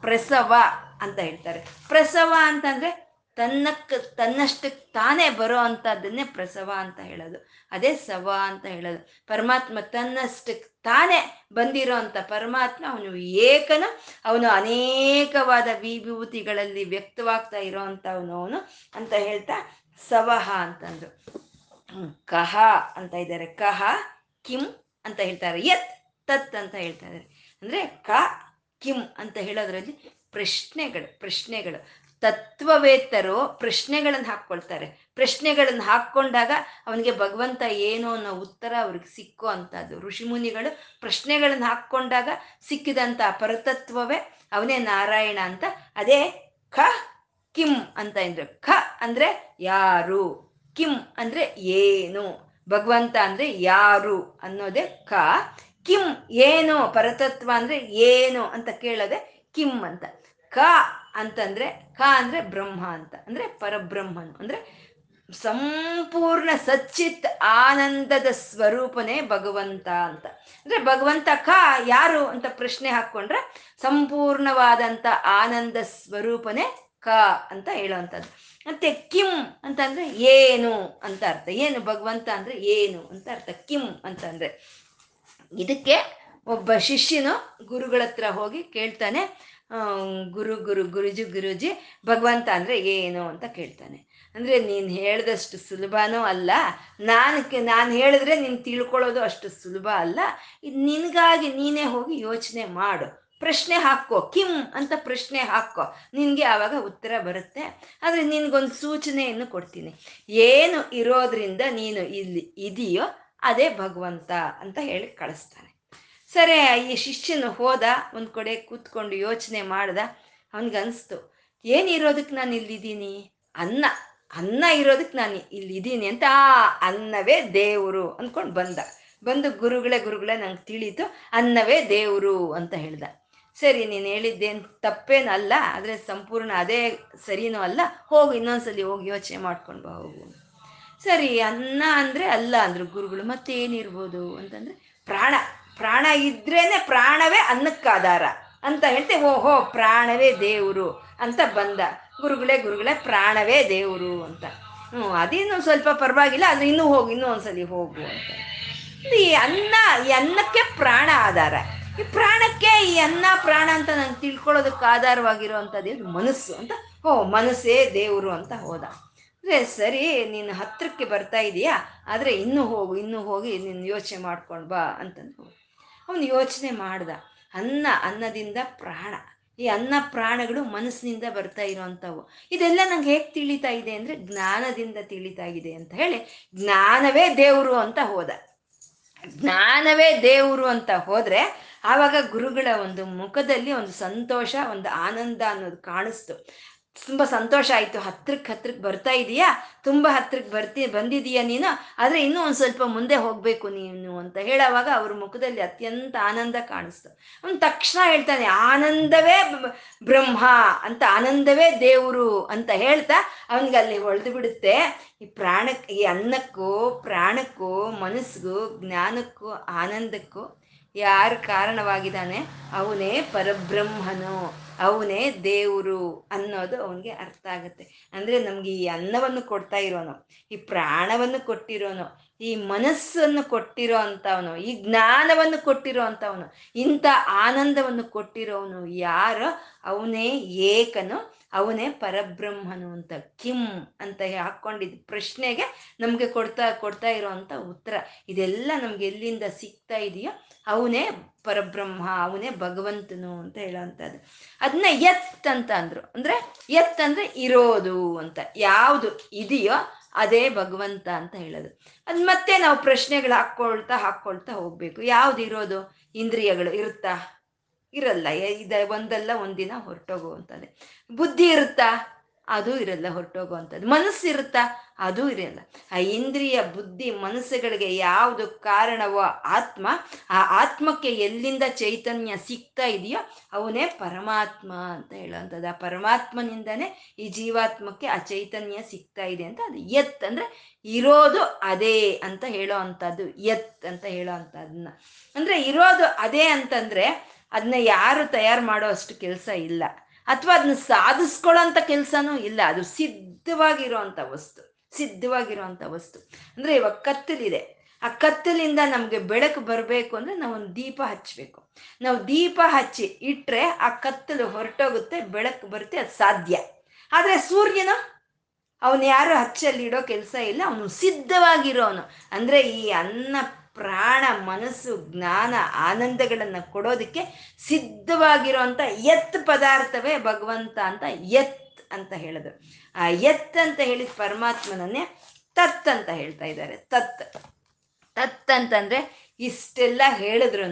[SPEAKER 1] ಪ್ರಸವ ಅಂತ ಹೇಳ್ತಾರೆ. ಪ್ರಸವ ಅಂತಂದ್ರೆ ತನ್ನಕ್ಕೆ ತನ್ನಷ್ಟಕ್ಕೆ ತಾನೇ ಬರೋ ಅಂಥದ್ದನ್ನೇ ಪ್ರಸವ ಅಂತ ಹೇಳೋದು. ಅದೇ ಸವ ಅಂತ ಹೇಳೋದು. ಪರಮಾತ್ಮ ತನ್ನಷ್ಟಕ್ಕೆ ತಾನೇ ಬಂದಿರೋ ಅಂತ ಪರಮಾತ್ಮ ಅವನು ಏಕನ, ಅವನು ಅನೇಕವಾದ ವಿಭೂತಿಗಳಲ್ಲಿ ವ್ಯಕ್ತವಾಗ್ತಾ ಇರೋ ಅವನು ಅಂತ ಹೇಳ್ತಾ ಸವಹ ಅಂತಂದು ಕಹ ಅಂತ ಇದ್ದಾರೆ. ಕಹ, ಕಿಂ ಅಂತ ಹೇಳ್ತಾರೆ. ಯತ್, ತತ್ ಅಂತ ಹೇಳ್ತಾ ಇದ್ದಾರೆ. ಅಂದ್ರೆ ಕ, ಕಿಂ ಅಂತ ಹೇಳೋದ್ರಲ್ಲಿ ಪ್ರಶ್ನೆಗಳು ಪ್ರಶ್ನೆಗಳು. ತತ್ವವೇತ್ತರು ಪ್ರಶ್ನೆಗಳನ್ನು ಹಾಕ್ಕೊಳ್ತಾರೆ. ಪ್ರಶ್ನೆಗಳನ್ನು ಹಾಕ್ಕೊಂಡಾಗ ಅವನಿಗೆ ಭಗವಂತ ಏನು ಅನ್ನೋ ಉತ್ತರ ಅವ್ರಿಗೆ ಸಿಕ್ಕೋ ಅಂಥದ್ದು. ಋಷಿಮುನಿಗಳು ಪ್ರಶ್ನೆಗಳನ್ನು ಹಾಕ್ಕೊಂಡಾಗ ಸಿಕ್ಕಿದಂಥ ಪರತತ್ವವೇ ಅವನೇ ನಾರಾಯಣ ಅಂತ. ಅದೇ ಖ, ಕಿಂ ಅಂತ ಇದ್ರು ಖ ಅಂದ್ರೆ ಯಾರು, ಕಿಂ ಅಂದ್ರೆ ಏನು, ಭಗವಂತ ಅಂದ್ರೆ ಯಾರು ಅನ್ನೋದೇ ಕ ಕಿಂ ಏನು, ಪರತತ್ವ ಅಂದ್ರೆ ಏನು ಅಂತ ಕೇಳೋದೆ ಕಿಂ ಅಂತ. ಕ ಅಂತಂದ್ರೆ ಕ ಅಂದ್ರೆ ಬ್ರಹ್ಮ ಅಂತ, ಅಂದ್ರೆ ಪರಬ್ರಹ್ಮನು, ಅಂದ್ರೆ ಸಂಪೂರ್ಣ ಸಚ್ಚಿತ್ ಆನಂದದ ಸ್ವರೂಪನೇ ಭಗವಂತ ಅಂತ. ಅಂದ್ರೆ ಭಗವಂತ ಕ ಯಾರು ಅಂತ ಪ್ರಶ್ನೆ ಹಾಕೊಂಡ್ರೆ ಸಂಪೂರ್ಣವಾದಂತ ಆನಂದ ಸ್ವರೂಪನೇ ಕ ಅಂತ ಹೇಳುವಂಥದ್ದು. ಮತ್ತೆ ಕಿಂ ಅಂತಂದ್ರೆ ಏನು ಅಂತ ಅರ್ಥ. ಏನು ಭಗವಂತ ಅಂದ್ರೆ ಏನು ಅಂತ ಅರ್ಥ. ಕಿಂ ಅಂತಂದ್ರೆ. ಇದಕ್ಕೆ ಒಬ್ಬ ಶಿಷ್ಯನು ಗುರುಗಳ ಹತ್ರ ಹೋಗಿ ಕೇಳ್ತಾನೆ ಗುರು ಗುರು, ಗುರುಜಿ ಗುರುಜಿ, ಭಗವಂತ ಅಂದರೆ ಏನು ಅಂತ ಕೇಳ್ತಾನೆ. ಅಂದರೆ ನೀನು ಹೇಳ್ದಷ್ಟು ಸುಲಭನೂ ಅಲ್ಲ. ನಾನು ನಾನು ಹೇಳಿದ್ರೆ ನೀನು ತಿಳ್ಕೊಳ್ಳೋದು ಅಷ್ಟು ಸುಲಭ ಅಲ್ಲ. ಇದು ನಿನಗಾಗಿ ನೀನೇ ಹೋಗಿ ಯೋಚನೆ ಮಾಡು. ಪ್ರಶ್ನೆ ಹಾಕೋ, ಕಿಮ್ ಅಂತ ಪ್ರಶ್ನೆ ಹಾಕೋ. ನಿನಗೆ ಆವಾಗ ಉತ್ತರ ಬರುತ್ತೆ. ಆದರೆ ನಿನಗೊಂದು ಸೂಚನೆಯನ್ನು ಕೊಡ್ತೀನಿ. ಏನು ಇರೋದ್ರಿಂದ ನೀನು ಇಲ್ಲಿ ಇದೆಯೋ, ಅದೇ ಭಗವಂತ ಅಂತ ಹೇಳಿ ಕಳಿಸ್ತಾನೆ. ಸರಿ, ಈ ಶಿಷ್ಯನು ಹೋದ, ಒಂದು ಕಡೆ ಕೂತ್ಕೊಂಡು ಯೋಚನೆ ಮಾಡ್ದ, ಅವನಿಗನ್ಸ್ತು ಏನಿರೋದಕ್ಕೆ ನಾನು ಇಲ್ಲಿದ್ದೀನಿ? ಅನ್ನ ಅನ್ನ ಇರೋದಕ್ಕೆ ನಾನು ಇಲ್ಲಿದ್ದೀನಿ ಅಂತ ಆ ಅನ್ನವೇ ದೇವರು ಅಂದ್ಕೊಂಡು ಬಂದ. ಬಂದು ಗುರುಗಳೇ ಗುರುಗಳೇ ನಂಗೆ ತಿಳಿತು, ಅನ್ನವೇ ದೇವರು ಅಂತ ಹೇಳ್ದ. ಸರಿ, ನೀನು ಹೇಳಿದ್ದೇನು ತಪ್ಪೇನಲ್ಲ ಆದರೆ ಸಂಪೂರ್ಣ ಅದೇ ಸರಿನೂ ಅಲ್ಲ, ಹೋಗು, ಇನ್ನೊಂದ್ಸಲಿ ಹೋಗಿ ಯೋಚನೆ ಮಾಡ್ಕೊಂಡು ಬಾ, ಹೋಗು. ಸರಿ, ಅನ್ನ ಅಂದರೆ ಅಲ್ಲ ಅಂದರು ಗುರುಗಳು ಮತ್ತೇನಿರ್ಬೋದು ಅಂತಂದರೆ ಪ್ರಾಣ. ಪ್ರಾಣ ಇದ್ರೇನೆ ಪ್ರಾಣವೇ ಅನ್ನಕ್ಕಾಧಾರ ಅಂತ ಹೇಳ್ತೆ ಓಹೋ ಪ್ರಾಣವೇ ದೇವರು ಅಂತ ಬಂದ. ಗುರುಗಳೇ ಗುರುಗಳೇ, ಪ್ರಾಣವೇ ದೇವರು ಅಂತ. ಹ್ಞೂ ಅದೇನು ಸ್ವಲ್ಪ ಪರವಾಗಿಲ್ಲ, ಅದು ಇನ್ನೂ ಹೋಗು, ಇನ್ನೂ ಒಂದ್ಸಲಿ ಹೋಗು ಅಂತ. ಈ ಅನ್ನ, ಈ ಅನ್ನಕ್ಕೆ ಪ್ರಾಣ ಆಧಾರ. ಈ ಪ್ರಾಣಕ್ಕೆ ಈ ಅನ್ನ, ಪ್ರಾಣ ಅಂತ ನಂಗೆ ತಿಳ್ಕೊಳ್ಳೋದಕ್ಕೆ ಆಧಾರವಾಗಿರುವಂಥದ್ದು ಇದು ಮನಸ್ಸು ಅಂತ. ಓ, ಮನಸ್ಸೇ ದೇವರು ಅಂತ ಹೋದ. ಅಂದರೆ, ಸರಿ ನೀನು ಹತ್ತಿರಕ್ಕೆ ಬರ್ತಾ ಇದೀಯಾ? ಆದರೆ ಇನ್ನೂ ಹೋಗು, ಇನ್ನೂ ಹೋಗಿ ನೀನು ಯೋಚನೆ ಮಾಡ್ಕೊಂಡು ಬಾ ಅಂತಂದು ಅವನು ಯೋಚನೆ ಮಾಡ್ದ. ಅನ್ನ, ಅನ್ನದಿಂದ ಪ್ರಾಣ. ಈ ಅನ್ನ ಪ್ರಾಣಗಳು ಮನಸ್ಸಿನಿಂದ ಬರ್ತಾ ಇರೋವಂಥವು ಇದೆಲ್ಲ ನಂಗೆ ಹೇಗೆ ತಿಳಿತಾ ಇದೆ ಅಂದರೆ ಜ್ಞಾನದಿಂದ ತಿಳಿತಾ ಇದೆ ಅಂತ ಹೇಳಿ ಜ್ಞಾನವೇ ದೇವರು ಅಂತ ಹೋದ. ಜ್ಞಾನವೇ ದೇವರು ಅಂತ ಹೋದರೆ ಆವಾಗ ಗುರುಗಳ ಒಂದು ಮುಖದಲ್ಲಿ ಒಂದು ಸಂತೋಷ, ಒಂದು ಆನಂದ ಅನ್ನೋದು ಕಾಣಿಸ್ತು. ತುಂಬ ಸಂತೋಷ ಆಯಿತು. ಹತ್ರಕ್ಕೆ ಹತ್ರಕ್ಕೆ ಬರ್ತಾ ಇದೀಯಾ? ತುಂಬ ಹತ್ರಕ್ಕೆ ಬರ್ತಿ, ಬಂದಿದೀಯಾ ನೀನು? ಆದರೆ ಇನ್ನೂ ಒಂದು ಸ್ವಲ್ಪ ಮುಂದೆ ಹೋಗಬೇಕು ನೀನು ಅಂತ ಹೇಳೋವಾಗ ಅವ್ರ ಮುಖದಲ್ಲಿ ಅತ್ಯಂತ ಆನಂದ ಕಾಣಿಸ್ತು. ಅವನು ತಕ್ಷಣ ಹೇಳ್ತಾನೆ, ಆನಂದವೇ ಬ್ರಹ್ಮ ಅಂತ, ಆನಂದವೇ ದೇವರು ಅಂತ ಹೇಳ್ತಾ ಅವನಿಗೆ ಅಲ್ಲಿ ಹೊಳೆದು ಬಿಡುತ್ತೆ. ಈ ಪ್ರಾಣಕ್ಕೆ ಈ ಅನ್ನಕ್ಕೂ, ಪ್ರಾಣಕ್ಕೂ ಮನಸ್ಸಿಗೂ ಜ್ಞಾನಕ್ಕೂ, ಆನಂದಕ್ಕೂ ಯಾರು ಕಾರಣವಾಗಿದ್ದಾನೆ? ಅವನೇ ಪರಬ್ರಹ್ಮನು, ಅವನೇ ದೇವರು ಅನ್ನೋದು ಅವನಿಗೆ ಅರ್ಥ ಆಗುತ್ತೆ. ಅಂದರೆ ನಮಗೆ ಈ ಅನ್ನವನ್ನು ಕೊಡ್ತಾ ಇರೋನು, ಈ ಪ್ರಾಣವನ್ನು ಕೊಟ್ಟಿರೋನು, ಈ ಮನಸ್ಸನ್ನು ಕೊಟ್ಟಿರೋ ಅಂಥವನು ಈ ಜ್ಞಾನವನ್ನು ಕೊಟ್ಟಿರೋ ಅಂಥವನು ಇಂಥ ಆನಂದವನ್ನು ಕೊಟ್ಟಿರೋನು ಯಾರೋ ಅವನೇ ಏಕನು ಅವನೇ ಪರಬ್ರಹ್ಮನು ಅಂತ ಕಿಂ ಅಂತ ಹಾಕೊಂಡಿದ್ದ ಪ್ರಶ್ನೆಗೆ ನಮಗೆ ಕೊಡ್ತಾ ಕೊಡ್ತಾ ಇರೋವಂಥ ಉತ್ತರ. ಇದೆಲ್ಲ ನಮ್ಗೆ ಎಲ್ಲಿಂದ ಸಿಗ್ತಾ ಇದೆಯೋ ಅವನೇ ಪರಬ್ರಹ್ಮ, ಅವನೇ ಭಗವಂತನು ಅಂತ ಹೇಳೋವಂಥದ್ದು ಅದನ್ನ ಎತ್ ಅಂತ ಅಂದ್ರು. ಅಂದ್ರೆ ಎತ್ ಅಂದ್ರೆ ಇರೋದು ಅಂತ. ಯಾವುದು ಇದೆಯೋ ಅದೇ ಭಗವಂತ ಅಂತ ಹೇಳೋದು. ಅದ್ ಮತ್ತೆ ನಾವು ಪ್ರಶ್ನೆಗಳು ಹಾಕ್ಕೊಳ್ತಾ ಹಾಕ್ಕೊಳ್ತಾ ಹೋಗ್ಬೇಕು. ಯಾವ್ದು ಇರೋದು? ಇಂದ್ರಿಯಗಳು ಇರುತ್ತಾ? ಇರಲ್ಲ. ಇದ ಒಂದಲ್ಲ, ಒಂದಿನ ಹೊರಟೋಗುವಂಥದ್ದೇ ಬುದ್ಧಿ ಇರುತ್ತಾ? ಅದು ಇರಲ್ಲ ಹೊರಟೋಗುವಂಥದ್ದು ಮನಸ್ಸು ಇರುತ್ತಾ? ಅದು ಇರಲ್ಲ. ಆ ಇಂದ್ರಿಯ ಬುದ್ಧಿ ಮನಸ್ಸುಗಳಿಗೆ ಯಾವುದು ಕಾರಣವೋ ಆತ್ಮ, ಆ ಆತ್ಮಕ್ಕೆ ಎಲ್ಲಿಂದ ಚೈತನ್ಯ ಸಿಗ್ತಾ ಇದೆಯೋ ಅವನೇ ಪರಮಾತ್ಮ ಅಂತ ಹೇಳುವಂಥದ್ದು. ಆ ಪರಮಾತ್ಮನಿಂದನೇ ಈ ಜೀವಾತ್ಮಕ್ಕೆ ಆ ಚೈತನ್ಯ ಸಿಗ್ತಾ ಇದೆ ಅಂತ ಅದು. ಎತ್ ಅಂದ್ರೆ ಇರೋದು ಅದೇ ಅಂತ ಹೇಳೋ ಅಂಥದ್ದು ಎತ್ ಅಂತ ಹೇಳೋ ಅಂಥದ್ದನ್ನ ಅಂದ್ರೆ ಇರೋದು ಅದೇ ಅಂತಂದ್ರೆ ಅದನ್ನ ಯಾರು ತಯಾರು ಮಾಡೋ ಅಷ್ಟು ಕೆಲಸ ಇಲ್ಲ. ಅಥವಾ ಅದನ್ನ ಸಾಧಿಸ್ಕೊಳ್ಳೋಂತ ಕೆಲಸನೂ ಇಲ್ಲ. ಅದು ಸಿದ್ಧವಾಗಿರೋವಂಥ ವಸ್ತು. ಸಿದ್ಧವಾಗಿರುವಂಥ ವಸ್ತು. ಅಂದರೆ ಇವಾಗ ಕತ್ತಲಿದೆ. ಆ ಕತ್ತಲಿಂದ ನಮಗೆ ಬೆಳಕು ಬರಬೇಕು ಅಂದರೆ ನಾವೊಂದು ದೀಪ ಹಚ್ಚಬೇಕು ನಾವು ದೀಪ ಹಚ್ಚಿ ಇಟ್ಟರೆ ಆ ಕತ್ತಲು ಹೊರಟೋಗುತ್ತೆ, ಬೆಳಕು ಬರುತ್ತೆ, ಅದು ಸಾಧ್ಯ. ಆದರೆ ಸೂರ್ಯನ ಅವನು ಯಾರು ಹಚ್ಚಲ್ಲಿ ಇಡೋ ಕೆಲಸ ಇಲ್ಲ, ಅವನು ಸಿದ್ಧವಾಗಿರೋನು. ಅಂದರೆ ಈ ಅನ್ನ ಪ್ರಾಣ, ಮನಸ್ಸು, ಜ್ಞಾನ, ಆನಂದಗಳನ್ನು ಕೊಡೋದಕ್ಕೆ ಸಿದ್ಧವಾಗಿರುವಂಥ ಎತ್ ಪದಾರ್ಥವೇ ಭಗವಂತ ಅಂತ ಎತ್ ಅಂತ ಹೇಳಿದ್ರು ಆ ಎತ್ ಅಂತ ಹೇಳಿದ ಪರಮಾತ್ಮನನ್ನೇ ತತ್ ಅಂತ ಹೇಳ್ತಾ ಇದ್ದಾರೆ. ತತ್. ತತ್ ಅಂತಂದ್ರೆ ಇಷ್ಟೆಲ್ಲ ಹೇಳಿದ್ರು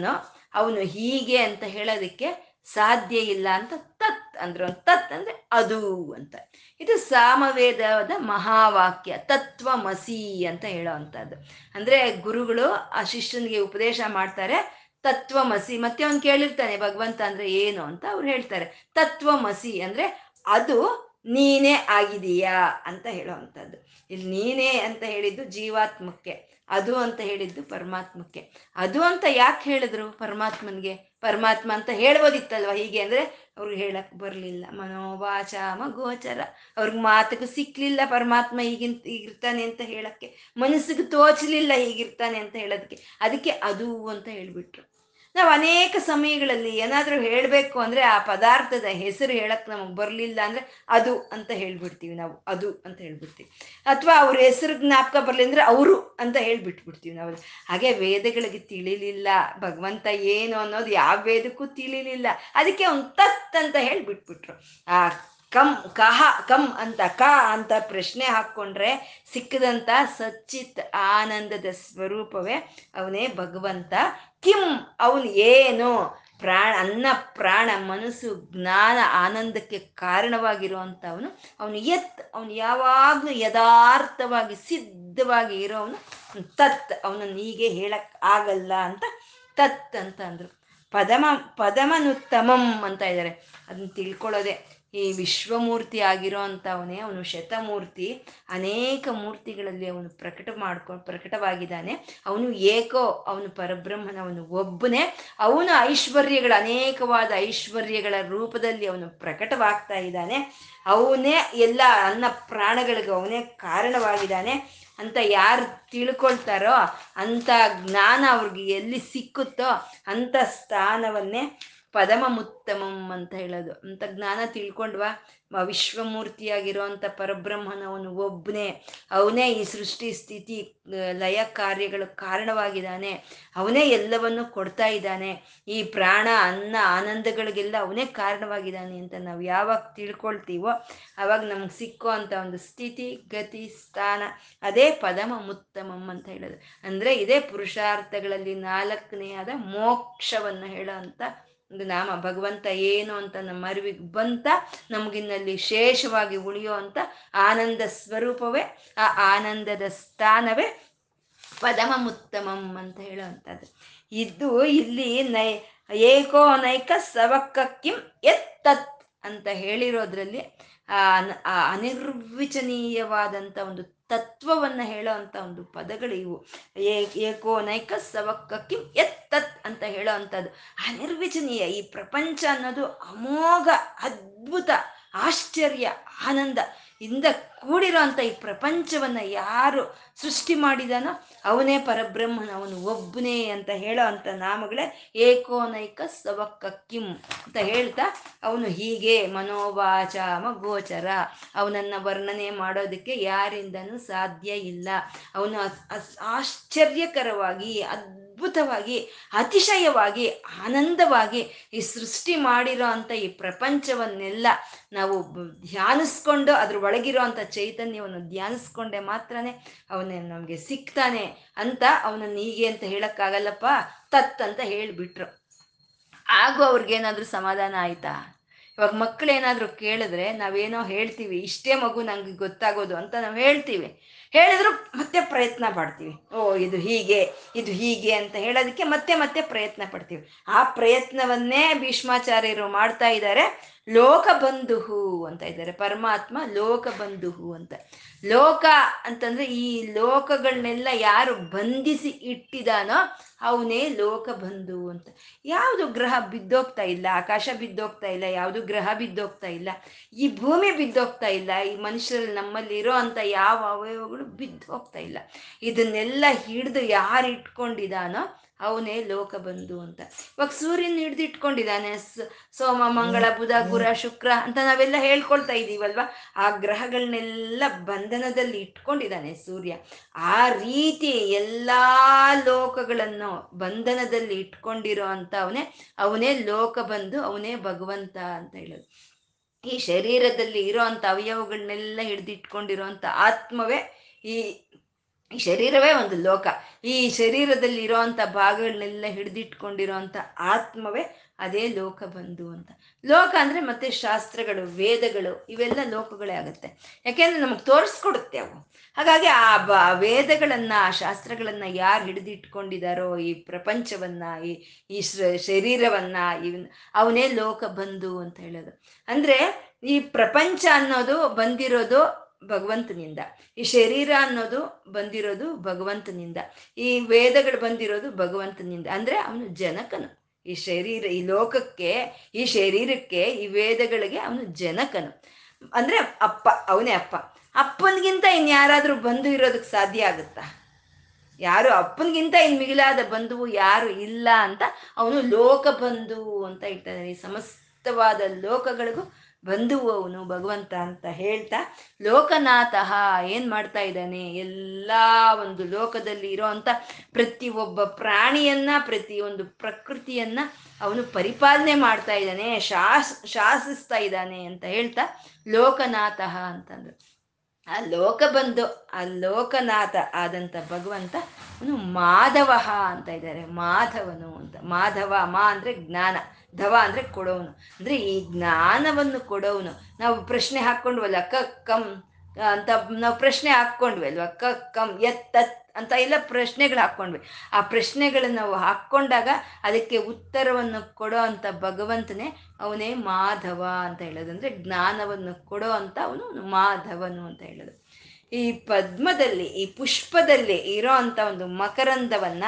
[SPEAKER 1] ಅವನು ಹೀಗೆ ಅಂತ ಹೇಳೋದಕ್ಕೆ ಸಾಧ್ಯ ಇಲ್ಲ ಅಂತ ತತ್ ಅಂದ್ರು ತತ್ ಅಂದ್ರೆ ಅದು ಅಂತ. ಇದು ಸಾಮವೇದದ ಮಹಾವಾಕ್ಯ, ತತ್ವಮಸಿ ಅಂತ ಹೇಳೋ ಅಂಥದ್ದು ಅಂದ್ರೆ ಗುರುಗಳು ಆ ಶಿಷ್ಯನಿಗೆ ಉಪದೇಶ ಮಾಡ್ತಾರೆ, ತತ್ವಮಸಿ. ಮತ್ತೆ ಅವ್ನು ಕೇಳಿರ್ತಾನೆ, ಭಗವಂತ ಅಂದ್ರೆ ಏನು ಅಂತ ಅವ್ರು ಹೇಳ್ತಾರೆ. ತತ್ವಮಸಿ ಅಂದ್ರೆ ಅದು ನೀನೇ ಆಗಿದೀಯಾ ಅಂತ ಹೇಳೋ ಅಂಥದ್ದು ಇಲ್ಲಿ ನೀನೇ ಅಂತ ಹೇಳಿದ್ದು ಜೀವಾತ್ಮಕ್ಕೆ, ಅದು ಅಂತ ಹೇಳಿದ್ದು ಪರಮಾತ್ಮಕ್ಕೆ. ಅದು ಅಂತ ಯಾಕೆ ಹೇಳಿದ್ರು ಪರಮಾತ್ಮನ್ಗೆ? ಪರಮಾತ್ಮ ಅಂತ ಹೇಳ್ಬೋದಿತ್ತಲ್ವ? ಹೀಗೆ ಅಂದ್ರೆ ಅವ್ರಿಗೆ ಹೇಳಕ್ ಬರಲಿಲ್ಲ. ಮನೋವಾಚಾಮ ಗೋಚರ ಅವ್ರಿಗೆ ಮಾತಕ್ಕೂ ಸಿಕ್ಲಿಲ್ಲ ಪರಮಾತ್ಮ ಈಗಿನ್ ಹೀಗಿರ್ತಾನೆ ಅಂತ ಹೇಳಕ್ಕೆ. ಮನಸ್ಸಿಗೆ ತೋಚಲಿಲ್ಲ ಹೀಗಿರ್ತಾನೆ ಅಂತ ಹೇಳೋದಕ್ಕೆ. ಅದಕ್ಕೆ ಅದು ಅಂತ ಹೇಳ್ಬಿಟ್ರು. ನಾವು ಅನೇಕ ಸಮಯಗಳಲ್ಲಿ ಏನಾದರೂ ಹೇಳಬೇಕು ಅಂದರೆ ಆ ಪದಾರ್ಥದ ಹೆಸರು ಹೇಳಕ್ಕೆ ನಮಗೆ ಬರಲಿಲ್ಲ ಅಂದರೆ ಅದು ಅಂತ ಹೇಳ್ಬಿಡ್ತೀವಿ ನಾವು, ಅದು ಅಂತ ಹೇಳ್ಬಿಡ್ತೀವಿ. ಅಥವಾ ಅವ್ರ ಹೆಸರು ಜ್ಞಾಪಕ ಬರಲಿ ಅಂದರೆ ಅವರು ಅಂತ ಹೇಳ್ಬಿಟ್ಬಿಡ್ತೀವಿ ನಾವು. ಹಾಗೆ ವೇದಗಳಿಗೆ ತಿಳಿಲಿಲ್ಲ, ಭಗವಂತ ಏನು ಅನ್ನೋದು ಯಾವ ವೇದಕ್ಕೂ ತಿಳಿಲಿಲ್ಲ. ಅದಕ್ಕೆ ಒಂದು ತತ್ ಅಂತ ಹೇಳಿಬಿಟ್ಬಿಟ್ರು. ಆ ಕಮ್ ಕಹ, ಕಂ ಅಂತ, ಕ ಅಂತ ಪ್ರಶ್ನೆ ಹಾಕ್ಕೊಂಡ್ರೆ ಸಿಕ್ಕದಂತ ಸಚ್ಚಿತ್ ಆನಂದದ ಸ್ವರೂಪವೇ ಅವನೇ ಭಗವಂತ. ಕಿಂ ಅವನು ಏನು? ಪ್ರಾಣ, ಅನ್ನ, ಪ್ರಾಣ, ಮನಸ್ಸು, ಜ್ಞಾನ, ಆನಂದಕ್ಕೆ ಕಾರಣವಾಗಿರುವಂತ ಅವನು ಅವನು ಎತ್, ಅವನು ಯಾವಾಗಲೂ ಯಥಾರ್ಥವಾಗಿ, ಸಿದ್ಧವಾಗಿ ಇರೋವನು. ತತ್, ಅವನನ್ನು ಹೀಗೆ ಹೇಳಕ್ ಆಗಲ್ಲ ಅಂತ ತತ್ ಅಂತ ಅಂದ್ರು. ಪದಮ, ಪದಮನುತ್ತಮಂ ಅಂತ ಇದ್ದಾರೆ. ಅದನ್ನ ತಿಳ್ಕೊಳ್ಳೋದೆ. ಈ ವಿಶ್ವಮೂರ್ತಿ ಆಗಿರೋ ಅಂಥವನೇ ಅವನು ಶತಮೂರ್ತಿ. ಅನೇಕ ಮೂರ್ತಿಗಳಲ್ಲಿ ಅವನು ಪ್ರಕಟ ಮಾಡ್ಕೊ, ಪ್ರಕಟವಾಗಿದ್ದಾನೆ. ಅವನು ಏಕೋ, ಅವನು ಪರಬ್ರಹ್ಮನ ಅವನು ಒಬ್ಬನೇ. ಅವನು ಐಶ್ವರ್ಯಗಳ, ಅನೇಕವಾದ ಐಶ್ವರ್ಯಗಳ ರೂಪದಲ್ಲಿ ಅವನು ಪ್ರಕಟವಾಗ್ತಾ ಇದ್ದಾನೆ. ಅವನೇ ಎಲ್ಲ ಅನ್ನ ಪ್ರಾಣಗಳಿಗೆ ಅವನೇ ಕಾರಣವಾಗಿದ್ದಾನೆ. ಅಂತ ಯಾರು ತಿಳ್ಕೊಳ್ತಾರೋ ಅಂಥ ಜ್ಞಾನ ಅವ್ರಿಗೆ ಎಲ್ಲಿ ಸಿಕ್ಕುತ್ತೋ ಅಂಥ ಸ್ಥಾನವನ್ನೇ ಪದಮ ಮುತ್ತಮಂ ಅಂತ ಹೇಳೋದು. ಅಂತ ಜ್ಞಾನ ತಿಳ್ಕೊಂಡ್ವಾ ವಿಶ್ವಮೂರ್ತಿಯಾಗಿರುವಂಥ ಪರಬ್ರಹ್ಮನವನು ಒಬ್ಬನೇ ಅವನೇ ಈ ಸೃಷ್ಟಿ ಸ್ಥಿತಿ ಲಯ ಕಾರ್ಯಗಳ ಕಾರಣವಾಗಿದ್ದಾನೆ. ಅವನೇ ಎಲ್ಲವನ್ನು ಕೊಡ್ತಾ ಇದ್ದಾನೆ. ಈ ಪ್ರಾಣ, ಅನ್ನ, ಆನಂದಗಳಿಗೆಲ್ಲ ಅವನೇ ಕಾರಣವಾಗಿದ್ದಾನೆ ಅಂತ ನಾವು ಯಾವಾಗ ತಿಳ್ಕೊಳ್ತೀವೋ, ಅವಾಗ ನಮ್ಗೆ ಸಿಕ್ಕೋ ಅಂತ ಒಂದು ಸ್ಥಿತಿ, ಗತಿ, ಸ್ಥಾನ, ಅದೇ ಪದಮ ಮುತ್ತಮಂ ಅಂತ ಹೇಳೋದು. ಅಂದರೆ ಇದೇ ಪುರುಷಾರ್ಥಗಳಲ್ಲಿ ನಾಲ್ಕನೆಯಾದ ಮೋಕ್ಷವನ್ನು ಹೇಳೋ ಅಂತ ಒಂದು ನಾಮ ಭಗವಂತ ಏನು ಅಂತ ನಮ್ಮ ಅರಿವಿಗೆ ಬಂತ, ನಮಗಿನ್ನಲ್ಲಿ ಶೇಷವಾಗಿ ಉಳಿಯೋ ಅಂತ ಆನಂದ ಸ್ವರೂಪವೇ, ಆ ಆನಂದದ ಸ್ಥಾನವೇ ಪದಮ ಮುತ್ತಮಂ ಅಂತ ಹೇಳುವಂಥದ್ದು. ಇದು ಇಲ್ಲಿ ನೈ, ಏಕೋ ನೈಕ ಸವಕ್ಕಿಂ ಎತ್ತತ್ ಅಂತ ಹೇಳಿರೋದ್ರಲ್ಲಿ ಆ ಅನಿರ್ವಿಚನೀಯವಾದಂಥ ಒಂದು ತತ್ವವನ್ನು ಹೇಳೋ ಅಂತ ಒಂದು ಪದಗಳು ಇವು. ಏಕೋ ನೈಕ ಕಿಂ ಎತ್ತತ್ ಅಂತ ಹೇಳೋ ಅಂಥದ್ದು. ಅನಿರ್ವಚನೀಯ ಈ ಪ್ರಪಂಚ ಅನ್ನೋದು ಅಮೋಘ, ಅದ್ಭುತ, ಆಶ್ಚರ್ಯ, ಆನಂದ. ಇಂದ ಕೂಡಿರೋ ಈ ಪ್ರಪಂಚವನ್ನ ಯಾರು ಸೃಷ್ಟಿ ಮಾಡಿದಾನೋ ಅವನೇ ಪರಬ್ರಹ್ಮನ, ಅವನು ಒಬ್ಬನೇ ಅಂತ ಹೇಳೋ ಅಂಥ ನಾಮಗಳೇ ಏಕೋನೈಕ ಸವಕ್ಕ ಅಂತ ಹೇಳ್ತಾ ಅವನು ಹೀಗೆ ಮನೋವಾಚಾಮ ಗೋಚರ. ಅವನನ್ನ ವರ್ಣನೆ ಮಾಡೋದಕ್ಕೆ ಯಾರಿಂದನೂ ಸಾಧ್ಯ ಇಲ್ಲ. ಅವನು ಆಶ್ಚರ್ಯಕರವಾಗಿ ಅದ್ಭುತವಾಗಿ, ಅತಿಶಯವಾಗಿ, ಆನಂದವಾಗಿ ಈ ಸೃಷ್ಟಿ ಮಾಡಿರೋ ಅಂಥ ಈ ಪ್ರಪಂಚವನ್ನೆಲ್ಲ ನಾವು ಧ್ಯಾನಿಸ್ಕೊಂಡು ಅದ್ರ ಒಳಗಿರೋ ಅಂಥ ಚೈತನ್ಯವನ್ನು ಧ್ಯಾನಿಸ್ಕೊಂಡೆ ಮಾತ್ರನೇ ಅವನೇ ನಮಗೆ ಸಿಗ್ತಾನೆ ಅಂತ ಅವನನ್ನು ಹೀಗೆ ಅಂತ ಹೇಳಕ್ಕಾಗಲ್ಲಪ್ಪ, ತತ್ ಅಂತ ಹೇಳಿಬಿಟ್ರು. ಆಗು ಅವ್ರಿಗೇನಾದ್ರೂ ಸಮಾಧಾನ ಆಯ್ತಾ? ಇವಾಗ ಮಕ್ಕಳೇನಾದ್ರೂ ಕೇಳಿದ್ರೆ ನಾವೇನೋ ಹೇಳ್ತೀವಿ, ಇಷ್ಟೇ ಮಗು ನಂಗೆ ಗೊತ್ತಾಗೋದು ಅಂತ ನಾವು ಹೇಳ್ತೀವಿ. ಹೇಳಿದ್ರು ಮತ್ತೆ ಪ್ರಯತ್ನ ಪಡ್ತೀವಿ. ಓ, ಇದು ಹೀಗೆ ಇದು ಹೀಗೆ ಅಂತ ಹೇಳೋದಕ್ಕೆ ಮತ್ತೆ ಮತ್ತೆ ಪ್ರಯತ್ನ ಪಡ್ತೀವಿ. ಆ ಪ್ರಯತ್ನವನ್ನೇ ಭೀಷ್ಮಾಚಾರ್ಯರು ಮಾಡ್ತಾ ಇದ್ದಾರೆ. ಲೋಕ ಬಂಧುಹು ಅಂತ ಇದ್ದಾರೆ. ಪರಮಾತ್ಮ ಲೋಕ ಬಂಧುಹು ಅಂತ. ಲೋಕ ಅಂತಂದ್ರೆ ಈ ಲೋಕಗಳನ್ನೆಲ್ಲ ಯಾರು ಬಂಧಿಸಿ ಇಟ್ಟಿದಾನೋ ಅವನೇ ಲೋಕ ಬಂಧು ಅಂತ. ಯಾವುದು ಗ್ರಹ ಬಿದ್ದೋಗ್ತಾ ಇಲ್ಲ, ಆಕಾಶ ಬಿದ್ದೋಗ್ತಾ ಇಲ್ಲ, ಯಾವುದು ಗ್ರಹ ಬಿದ್ದೋಗ್ತಾ ಇಲ್ಲ, ಈ ಭೂಮಿ ಬಿದ್ದೋಗ್ತಾ ಇಲ್ಲ, ಈ ಮನುಷ್ಯರಲ್ಲಿ ನಮ್ಮಲ್ಲಿ ಇರೋ ಅಂತ ಯಾವ ಅವಯವಗಳು ಬಿದ್ದು ಹೋಗ್ತಾ ಇಲ್ಲ. ಇದನ್ನೆಲ್ಲ ಹಿಡಿದು ಯಾರು ಇಟ್ಕೊಂಡಿದಾನೋ ಅವನೇ ಲೋಕ ಬಂಧು ಅಂತ. ಇವಾಗ ಸೂರ್ಯನ ಹಿಡ್ದು ಇಟ್ಕೊಂಡಿದ್ದಾನೆ ಸೋಮ ಮಂಗಳ ಬುಧ ಗುರ ಶುಕ್ರ ಅಂತ ನಾವೆಲ್ಲ ಹೇಳ್ಕೊಳ್ತಾ ಇದ್ದೀವಲ್ವಾ? ಆ ಗ್ರಹಗಳನ್ನೆಲ್ಲ ಬಂಧನದಲ್ಲಿ ಇಟ್ಕೊಂಡಿದ್ದಾನೆ ಸೂರ್ಯ. ಆ ರೀತಿ ಎಲ್ಲ ಲೋಕಗಳನ್ನು ಬಂಧನದಲ್ಲಿ ಇಟ್ಕೊಂಡಿರೋ ಅಂತ ಅವನೇ ಅವನೇ ಲೋಕ ಬಂಧು ಅವನೇ ಭಗವಂತ ಅಂತ ಹೇಳೋದು. ಈ ಶರೀರದಲ್ಲಿ ಇರೋ ಅಂತ ಅವಯವಗಳನ್ನೆಲ್ಲ ಹಿಡ್ದಿಟ್ಕೊಂಡಿರೋ ಅಂತ ಆತ್ಮವೇ ಈ ಈ ಶರೀರವೇ ಒಂದು ಲೋಕ. ಈ ಶರೀರದಲ್ಲಿ ಇರೋವಂಥ ಭಾಗಗಳನ್ನೆಲ್ಲ ಹಿಡಿದಿಟ್ಕೊಂಡಿರೋವಂಥ ಆತ್ಮವೇ ಅದೇ ಲೋಕ ಬಂಧು ಅಂತ. ಲೋಕ ಅಂದ್ರೆ ಮತ್ತೆ ಶಾಸ್ತ್ರಗಳು, ವೇದಗಳು ಇವೆಲ್ಲ ಲೋಕಗಳೇ ಆಗುತ್ತೆ. ಯಾಕೆಂದ್ರೆ ನಮಗೆ ತೋರಿಸ್ಕೊಡುತ್ತೆ ಅವು. ಹಾಗಾಗಿ ಆ ಬ ವೇದಗಳನ್ನು, ಆ ಶಾಸ್ತ್ರಗಳನ್ನು ಯಾರು ಹಿಡಿದಿಟ್ಕೊಂಡಿದಾರೋ ಈ ಪ್ರಪಂಚವನ್ನ, ಈ ಈ ಶರೀರವನ್ನ ಇವನ್, ಅವನೇ ಲೋಕ ಬಂಧು ಅಂತ ಹೇಳೋದು. ಅಂದ್ರೆ ಈ ಪ್ರಪಂಚ ಅನ್ನೋದು ಬಂದಿರೋದು ಭಗವಂತನಿಂದ. ಈ ಶರೀರ ಅನ್ನೋದು ಬಂದಿರೋದು ಭಗವಂತನಿಂದ. ಈ ವೇದಗಳು ಬಂದಿರೋದು ಭಗವಂತನಿಂದ. ಅಂದ್ರೆ ಅವನು ಜನಕನು. ಈ ಶರೀರ, ಈ ಲೋಕಕ್ಕೆ, ಈ ಶರೀರಕ್ಕೆ, ಈ ವೇದಗಳಿಗೆ ಅವನು ಜನಕನು. ಅಂದ್ರೆ ಅಪ್ಪ, ಅವನೇ ಅಪ್ಪ. ಅಪ್ಪನಿಗಿಂತ ಇನ್ಯಾರಾದ್ರೂ ಬಂಧು ಇರೋದಕ್ಕೆ ಸಾಧ್ಯ ಆಗುತ್ತಾ? ಯಾರು ಅಪ್ಪನಿಗಿಂತ ಇನ್ ಮಿಗಿಲಾದ ಬಂಧುವು ಯಾರು ಇಲ್ಲ ಅಂತ ಅವನು ಲೋಕ ಬಂಧು ಅಂತ ಹೇಳ್ತಾನೆ ಈ ಸಮಸ್ತವಾದ ಲೋಕಗಳಿಗೂ ಬಂಧುವು ಅವನು ಭಗವಂತ ಅಂತ ಹೇಳ್ತಾ ಲೋಕನಾಥಃ ಏನ್ ಮಾಡ್ತಾ ಇದ್ದಾನೆ? ಎಲ್ಲ ಒಂದು ಲೋಕದಲ್ಲಿ ಇರೋ ಪ್ರತಿ ಒಬ್ಬ ಪ್ರಾಣಿಯನ್ನ, ಪ್ರತಿಯೊಂದು ಪ್ರಕೃತಿಯನ್ನ ಅವನು ಪರಿಪಾಲನೆ ಮಾಡ್ತಾ ಇದ್ದಾನೆ, ಶಾಸ್, ಶಾಸಿಸ್ತಾ ಇದ್ದಾನೆ ಅಂತ ಹೇಳ್ತಾ ಲೋಕನಾಥಃ ಅಂತಂದ್ರು. ಆ ಲೋಕ ಬಂದು ಆ ಲೋಕನಾಥ ಆದಂಥ ಭಗವಂತ ಅವನು ಮಾಧವಹ ಅಂತ ಇದ್ದಾರೆ. ಮಾಧವನು ಅಂತ. ಮಾಧವ, ಮಾ ಅಂದರೆ ಜ್ಞಾನ. ಧವ ಅಂದರೆ ಕೊಡೋವನು ಅಂದರೆ ಈ ಜ್ಞಾನವನ್ನು ಕೊಡೋವನು ನಾವು ಪ್ರಶ್ನೆ ಹಾಕ್ಕೊಂಡ್ವಲ್ಲ ಕ, ಕಂ, ಅಂತ ನಾವು ಪ್ರಶ್ನೆ ಹಾಕ್ಕೊಂಡ್ವಿ ಅಲ್ವಾ ಕ ಕಂ ಎತ್ ಅಂತ ಎಲ್ಲ ಪ್ರಶ್ನೆಗಳು ಹಾಕ್ಕೊಂಡ್ವಿ ಆ ಪ್ರಶ್ನೆಗಳನ್ನು ನಾವು ಹಾಕ್ಕೊಂಡಾಗ ಅದಕ್ಕೆ ಉತ್ತರವನ್ನು ಕೊಡೋ ಅಂತ ಭಗವಂತನೇ ಅವನೇ ಮಾಧವ ಅಂತ ಹೇಳೋದು. ಅಂದರೆ ಜ್ಞಾನವನ್ನು ಕೊಡೋ ಅಂತ ಅವನು ಮಾಧವನು ಅಂತ ಹೇಳೋದು. ಈ ಪದ್ಮದಲ್ಲಿ, ಈ ಪುಷ್ಪದಲ್ಲಿ ಇರೋ ಅಂಥ ಒಂದು ಮಕರಂದವನ್ನ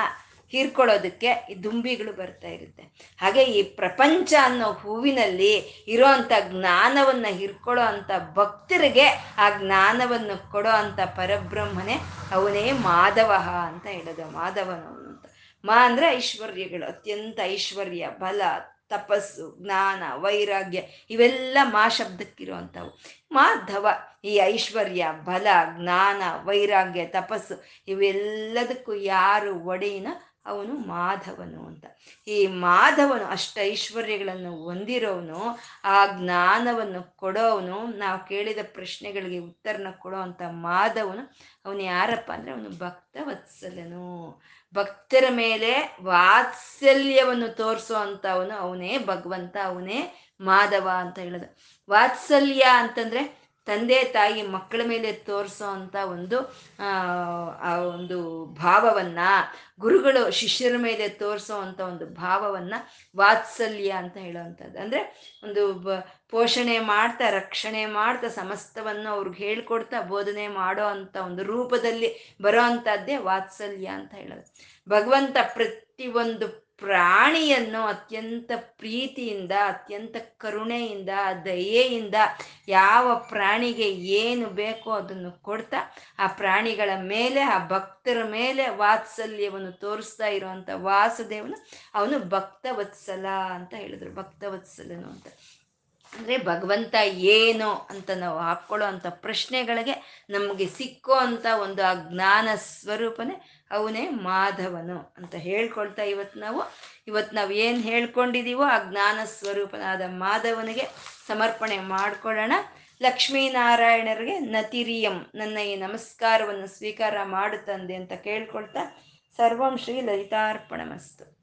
[SPEAKER 1] ಹೀರ್ಕೊಳ್ಳೋದಕ್ಕೆ ಈ ದುಂಬಿಗಳು ಬರ್ತಾ ಇರುತ್ತೆ. ಹಾಗೆ ಈ ಪ್ರಪಂಚ ಅನ್ನೋ ಹೂವಿನಲ್ಲಿ ಇರೋವಂಥ ಜ್ಞಾನವನ್ನ ಹಿರ್ಕೊಳ್ಳೋ ಅಂಥ ಭಕ್ತರಿಗೆ ಆ ಜ್ಞಾನವನ್ನು ಕೊಡೋ ಅಂಥ ಪರಬ್ರಹ್ಮನೇ ಅವನೇ ಮಾಧವ ಅಂತ ಹೇಳೋದು ಮಾಧವನವನು ಅಂತ. ಮಾ ಅಂದ್ರೆ ಐಶ್ವರ್ಯಗಳು, ಅತ್ಯಂತ ಐಶ್ವರ್ಯ, ಬಲ, ತಪಸ್ಸು, ಜ್ಞಾನ, ವೈರಾಗ್ಯ ಇವೆಲ್ಲ ಮಾ ಶಬ್ದಕ್ಕಿರುವಂಥವು. ಮಾಧವ, ಈ ಐಶ್ವರ್ಯ, ಬಲ, ಜ್ಞಾನ, ವೈರಾಗ್ಯ, ತಪಸ್ಸು ಇವೆಲ್ಲದಕ್ಕೂ ಯಾರು ಒಡೆಯಿನ ಅವನು ಮಾಧವನು ಅಂತ. ಈ ಮಾಧವನು ಅಷ್ಟ ಐಶ್ವರ್ಯಗಳನ್ನು ಹೊಂದಿರೋವನು ಆ ಜ್ಞಾನವನ್ನು ಕೊಡೋವನು, ನಾವು ಕೇಳಿದ ಪ್ರಶ್ನೆಗಳಿಗೆ ಉತ್ತರನ ಕೊಡೋ ಅಂತ ಮಾಧವನು ಅವನು ಯಾರಪ್ಪ ಅಂದ್ರೆ ಅವನು ಭಕ್ತ ವತ್ಸಲನು. ಭಕ್ತರ ಮೇಲೆ ವಾತ್ಸಲ್ಯವನ್ನು ತೋರಿಸೋ ಅಂತವನು ಅವನೇ ಭಗವಂತ, ಅವನೇ ಮಾಧವ ಅಂತ ಹೇಳೋದು. ವಾತ್ಸಲ್ಯ ಅಂತಂದ್ರೆ ತಂದೆ ತಾಯಿ ಮಕ್ಕಳ ಮೇಲೆ ತೋರಿಸೋ ಅಂತ ಒಂದು, ಆ ಒಂದು ಭಾವವನ್ನ, ಗುರುಗಳು ಶಿಷ್ಯರ ಮೇಲೆ ತೋರಿಸೋ ಅಂತ ಒಂದು ಭಾವವನ್ನ ವಾತ್ಸಲ್ಯ ಅಂತ ಹೇಳುವಂಥದ್ದು. ಅಂದ್ರೆ ಒಂದು ಪೋಷಣೆ ಮಾಡ್ತಾ, ರಕ್ಷಣೆ ಮಾಡ್ತಾ, ಸಮಸ್ತವನ್ನು ಅವ್ರಿಗೆ ಹೇಳ್ಕೊಡ್ತಾ, ಬೋಧನೆ ಮಾಡೋ ಅಂತ ಒಂದು ರೂಪದಲ್ಲಿ ಬರೋ ಅಂಥದ್ದೇ ವಾತ್ಸಲ್ಯ ಅಂತ ಹೇಳೋದು. ಭಗವಂತ ಪ್ರತಿಯೊಂದು ಪ್ರಾಣಿಯನ್ನು ಅತ್ಯಂತ ಪ್ರೀತಿಯಿಂದ, ಅತ್ಯಂತ ಕರುಣೆಯಿಂದ, ದಯೆಯಿಂದ ಯಾವ ಪ್ರಾಣಿಗೆ ಏನು ಬೇಕೋ ಅದನ್ನು ಕೊಡ್ತಾ, ಆ ಪ್ರಾಣಿಗಳ ಮೇಲೆ, ಆ ಭಕ್ತರ ಮೇಲೆ ವಾತ್ಸಲ್ಯವನ್ನು ತೋರಿಸ್ತಾ ಇರುವಂತ ವಾಸುದೇವನು ಅವನು ಭಕ್ತ ವತ್ಸಲ ಅಂತ ಹೇಳಿದ್ರು. ಭಕ್ತ ವತ್ಸಲನು ಅಂತ. ಅಂದರೆ ಭಗವಂತ ಏನು ಅಂತ ನಾವು ಹಾಕ್ಕೊಳ್ಳೋ ಅಂಥ ಪ್ರಶ್ನೆಗಳಿಗೆ ನಮಗೆ ಸಿಕ್ಕೋ ಅಂಥ ಒಂದು ಆ ಜ್ಞಾನ ಸ್ವರೂಪನೇ ಅವನೇ ಮಾಧವನು ಅಂತ ಹೇಳ್ಕೊಳ್ತಾ ಇವತ್ತು ನಾವು. ಇವತ್ತು ನಾವು ಏನು ಹೇಳ್ಕೊಂಡಿದ್ದೀವೋ ಆ ಜ್ಞಾನ ಸ್ವರೂಪನಾದ ಮಾಧವನಿಗೆ ಸಮರ್ಪಣೆ ಮಾಡಿಕೊಳ್ಳೋಣ. ಲಕ್ಷ್ಮೀನಾರಾಯಣರಿಗೆ ನತಿರಿಯಂ ನನ್ನ ಈ ನಮಸ್ಕಾರವನ್ನು ಸ್ವೀಕಾರ ಮಾಡುತ್ತಂದೆ ಅಂತ ಕೇಳ್ಕೊಳ್ತಾ ಸರ್ವಂ ಶ್ರೀ ಲಲಿತಾರ್ಪಣಮಸ್ತು.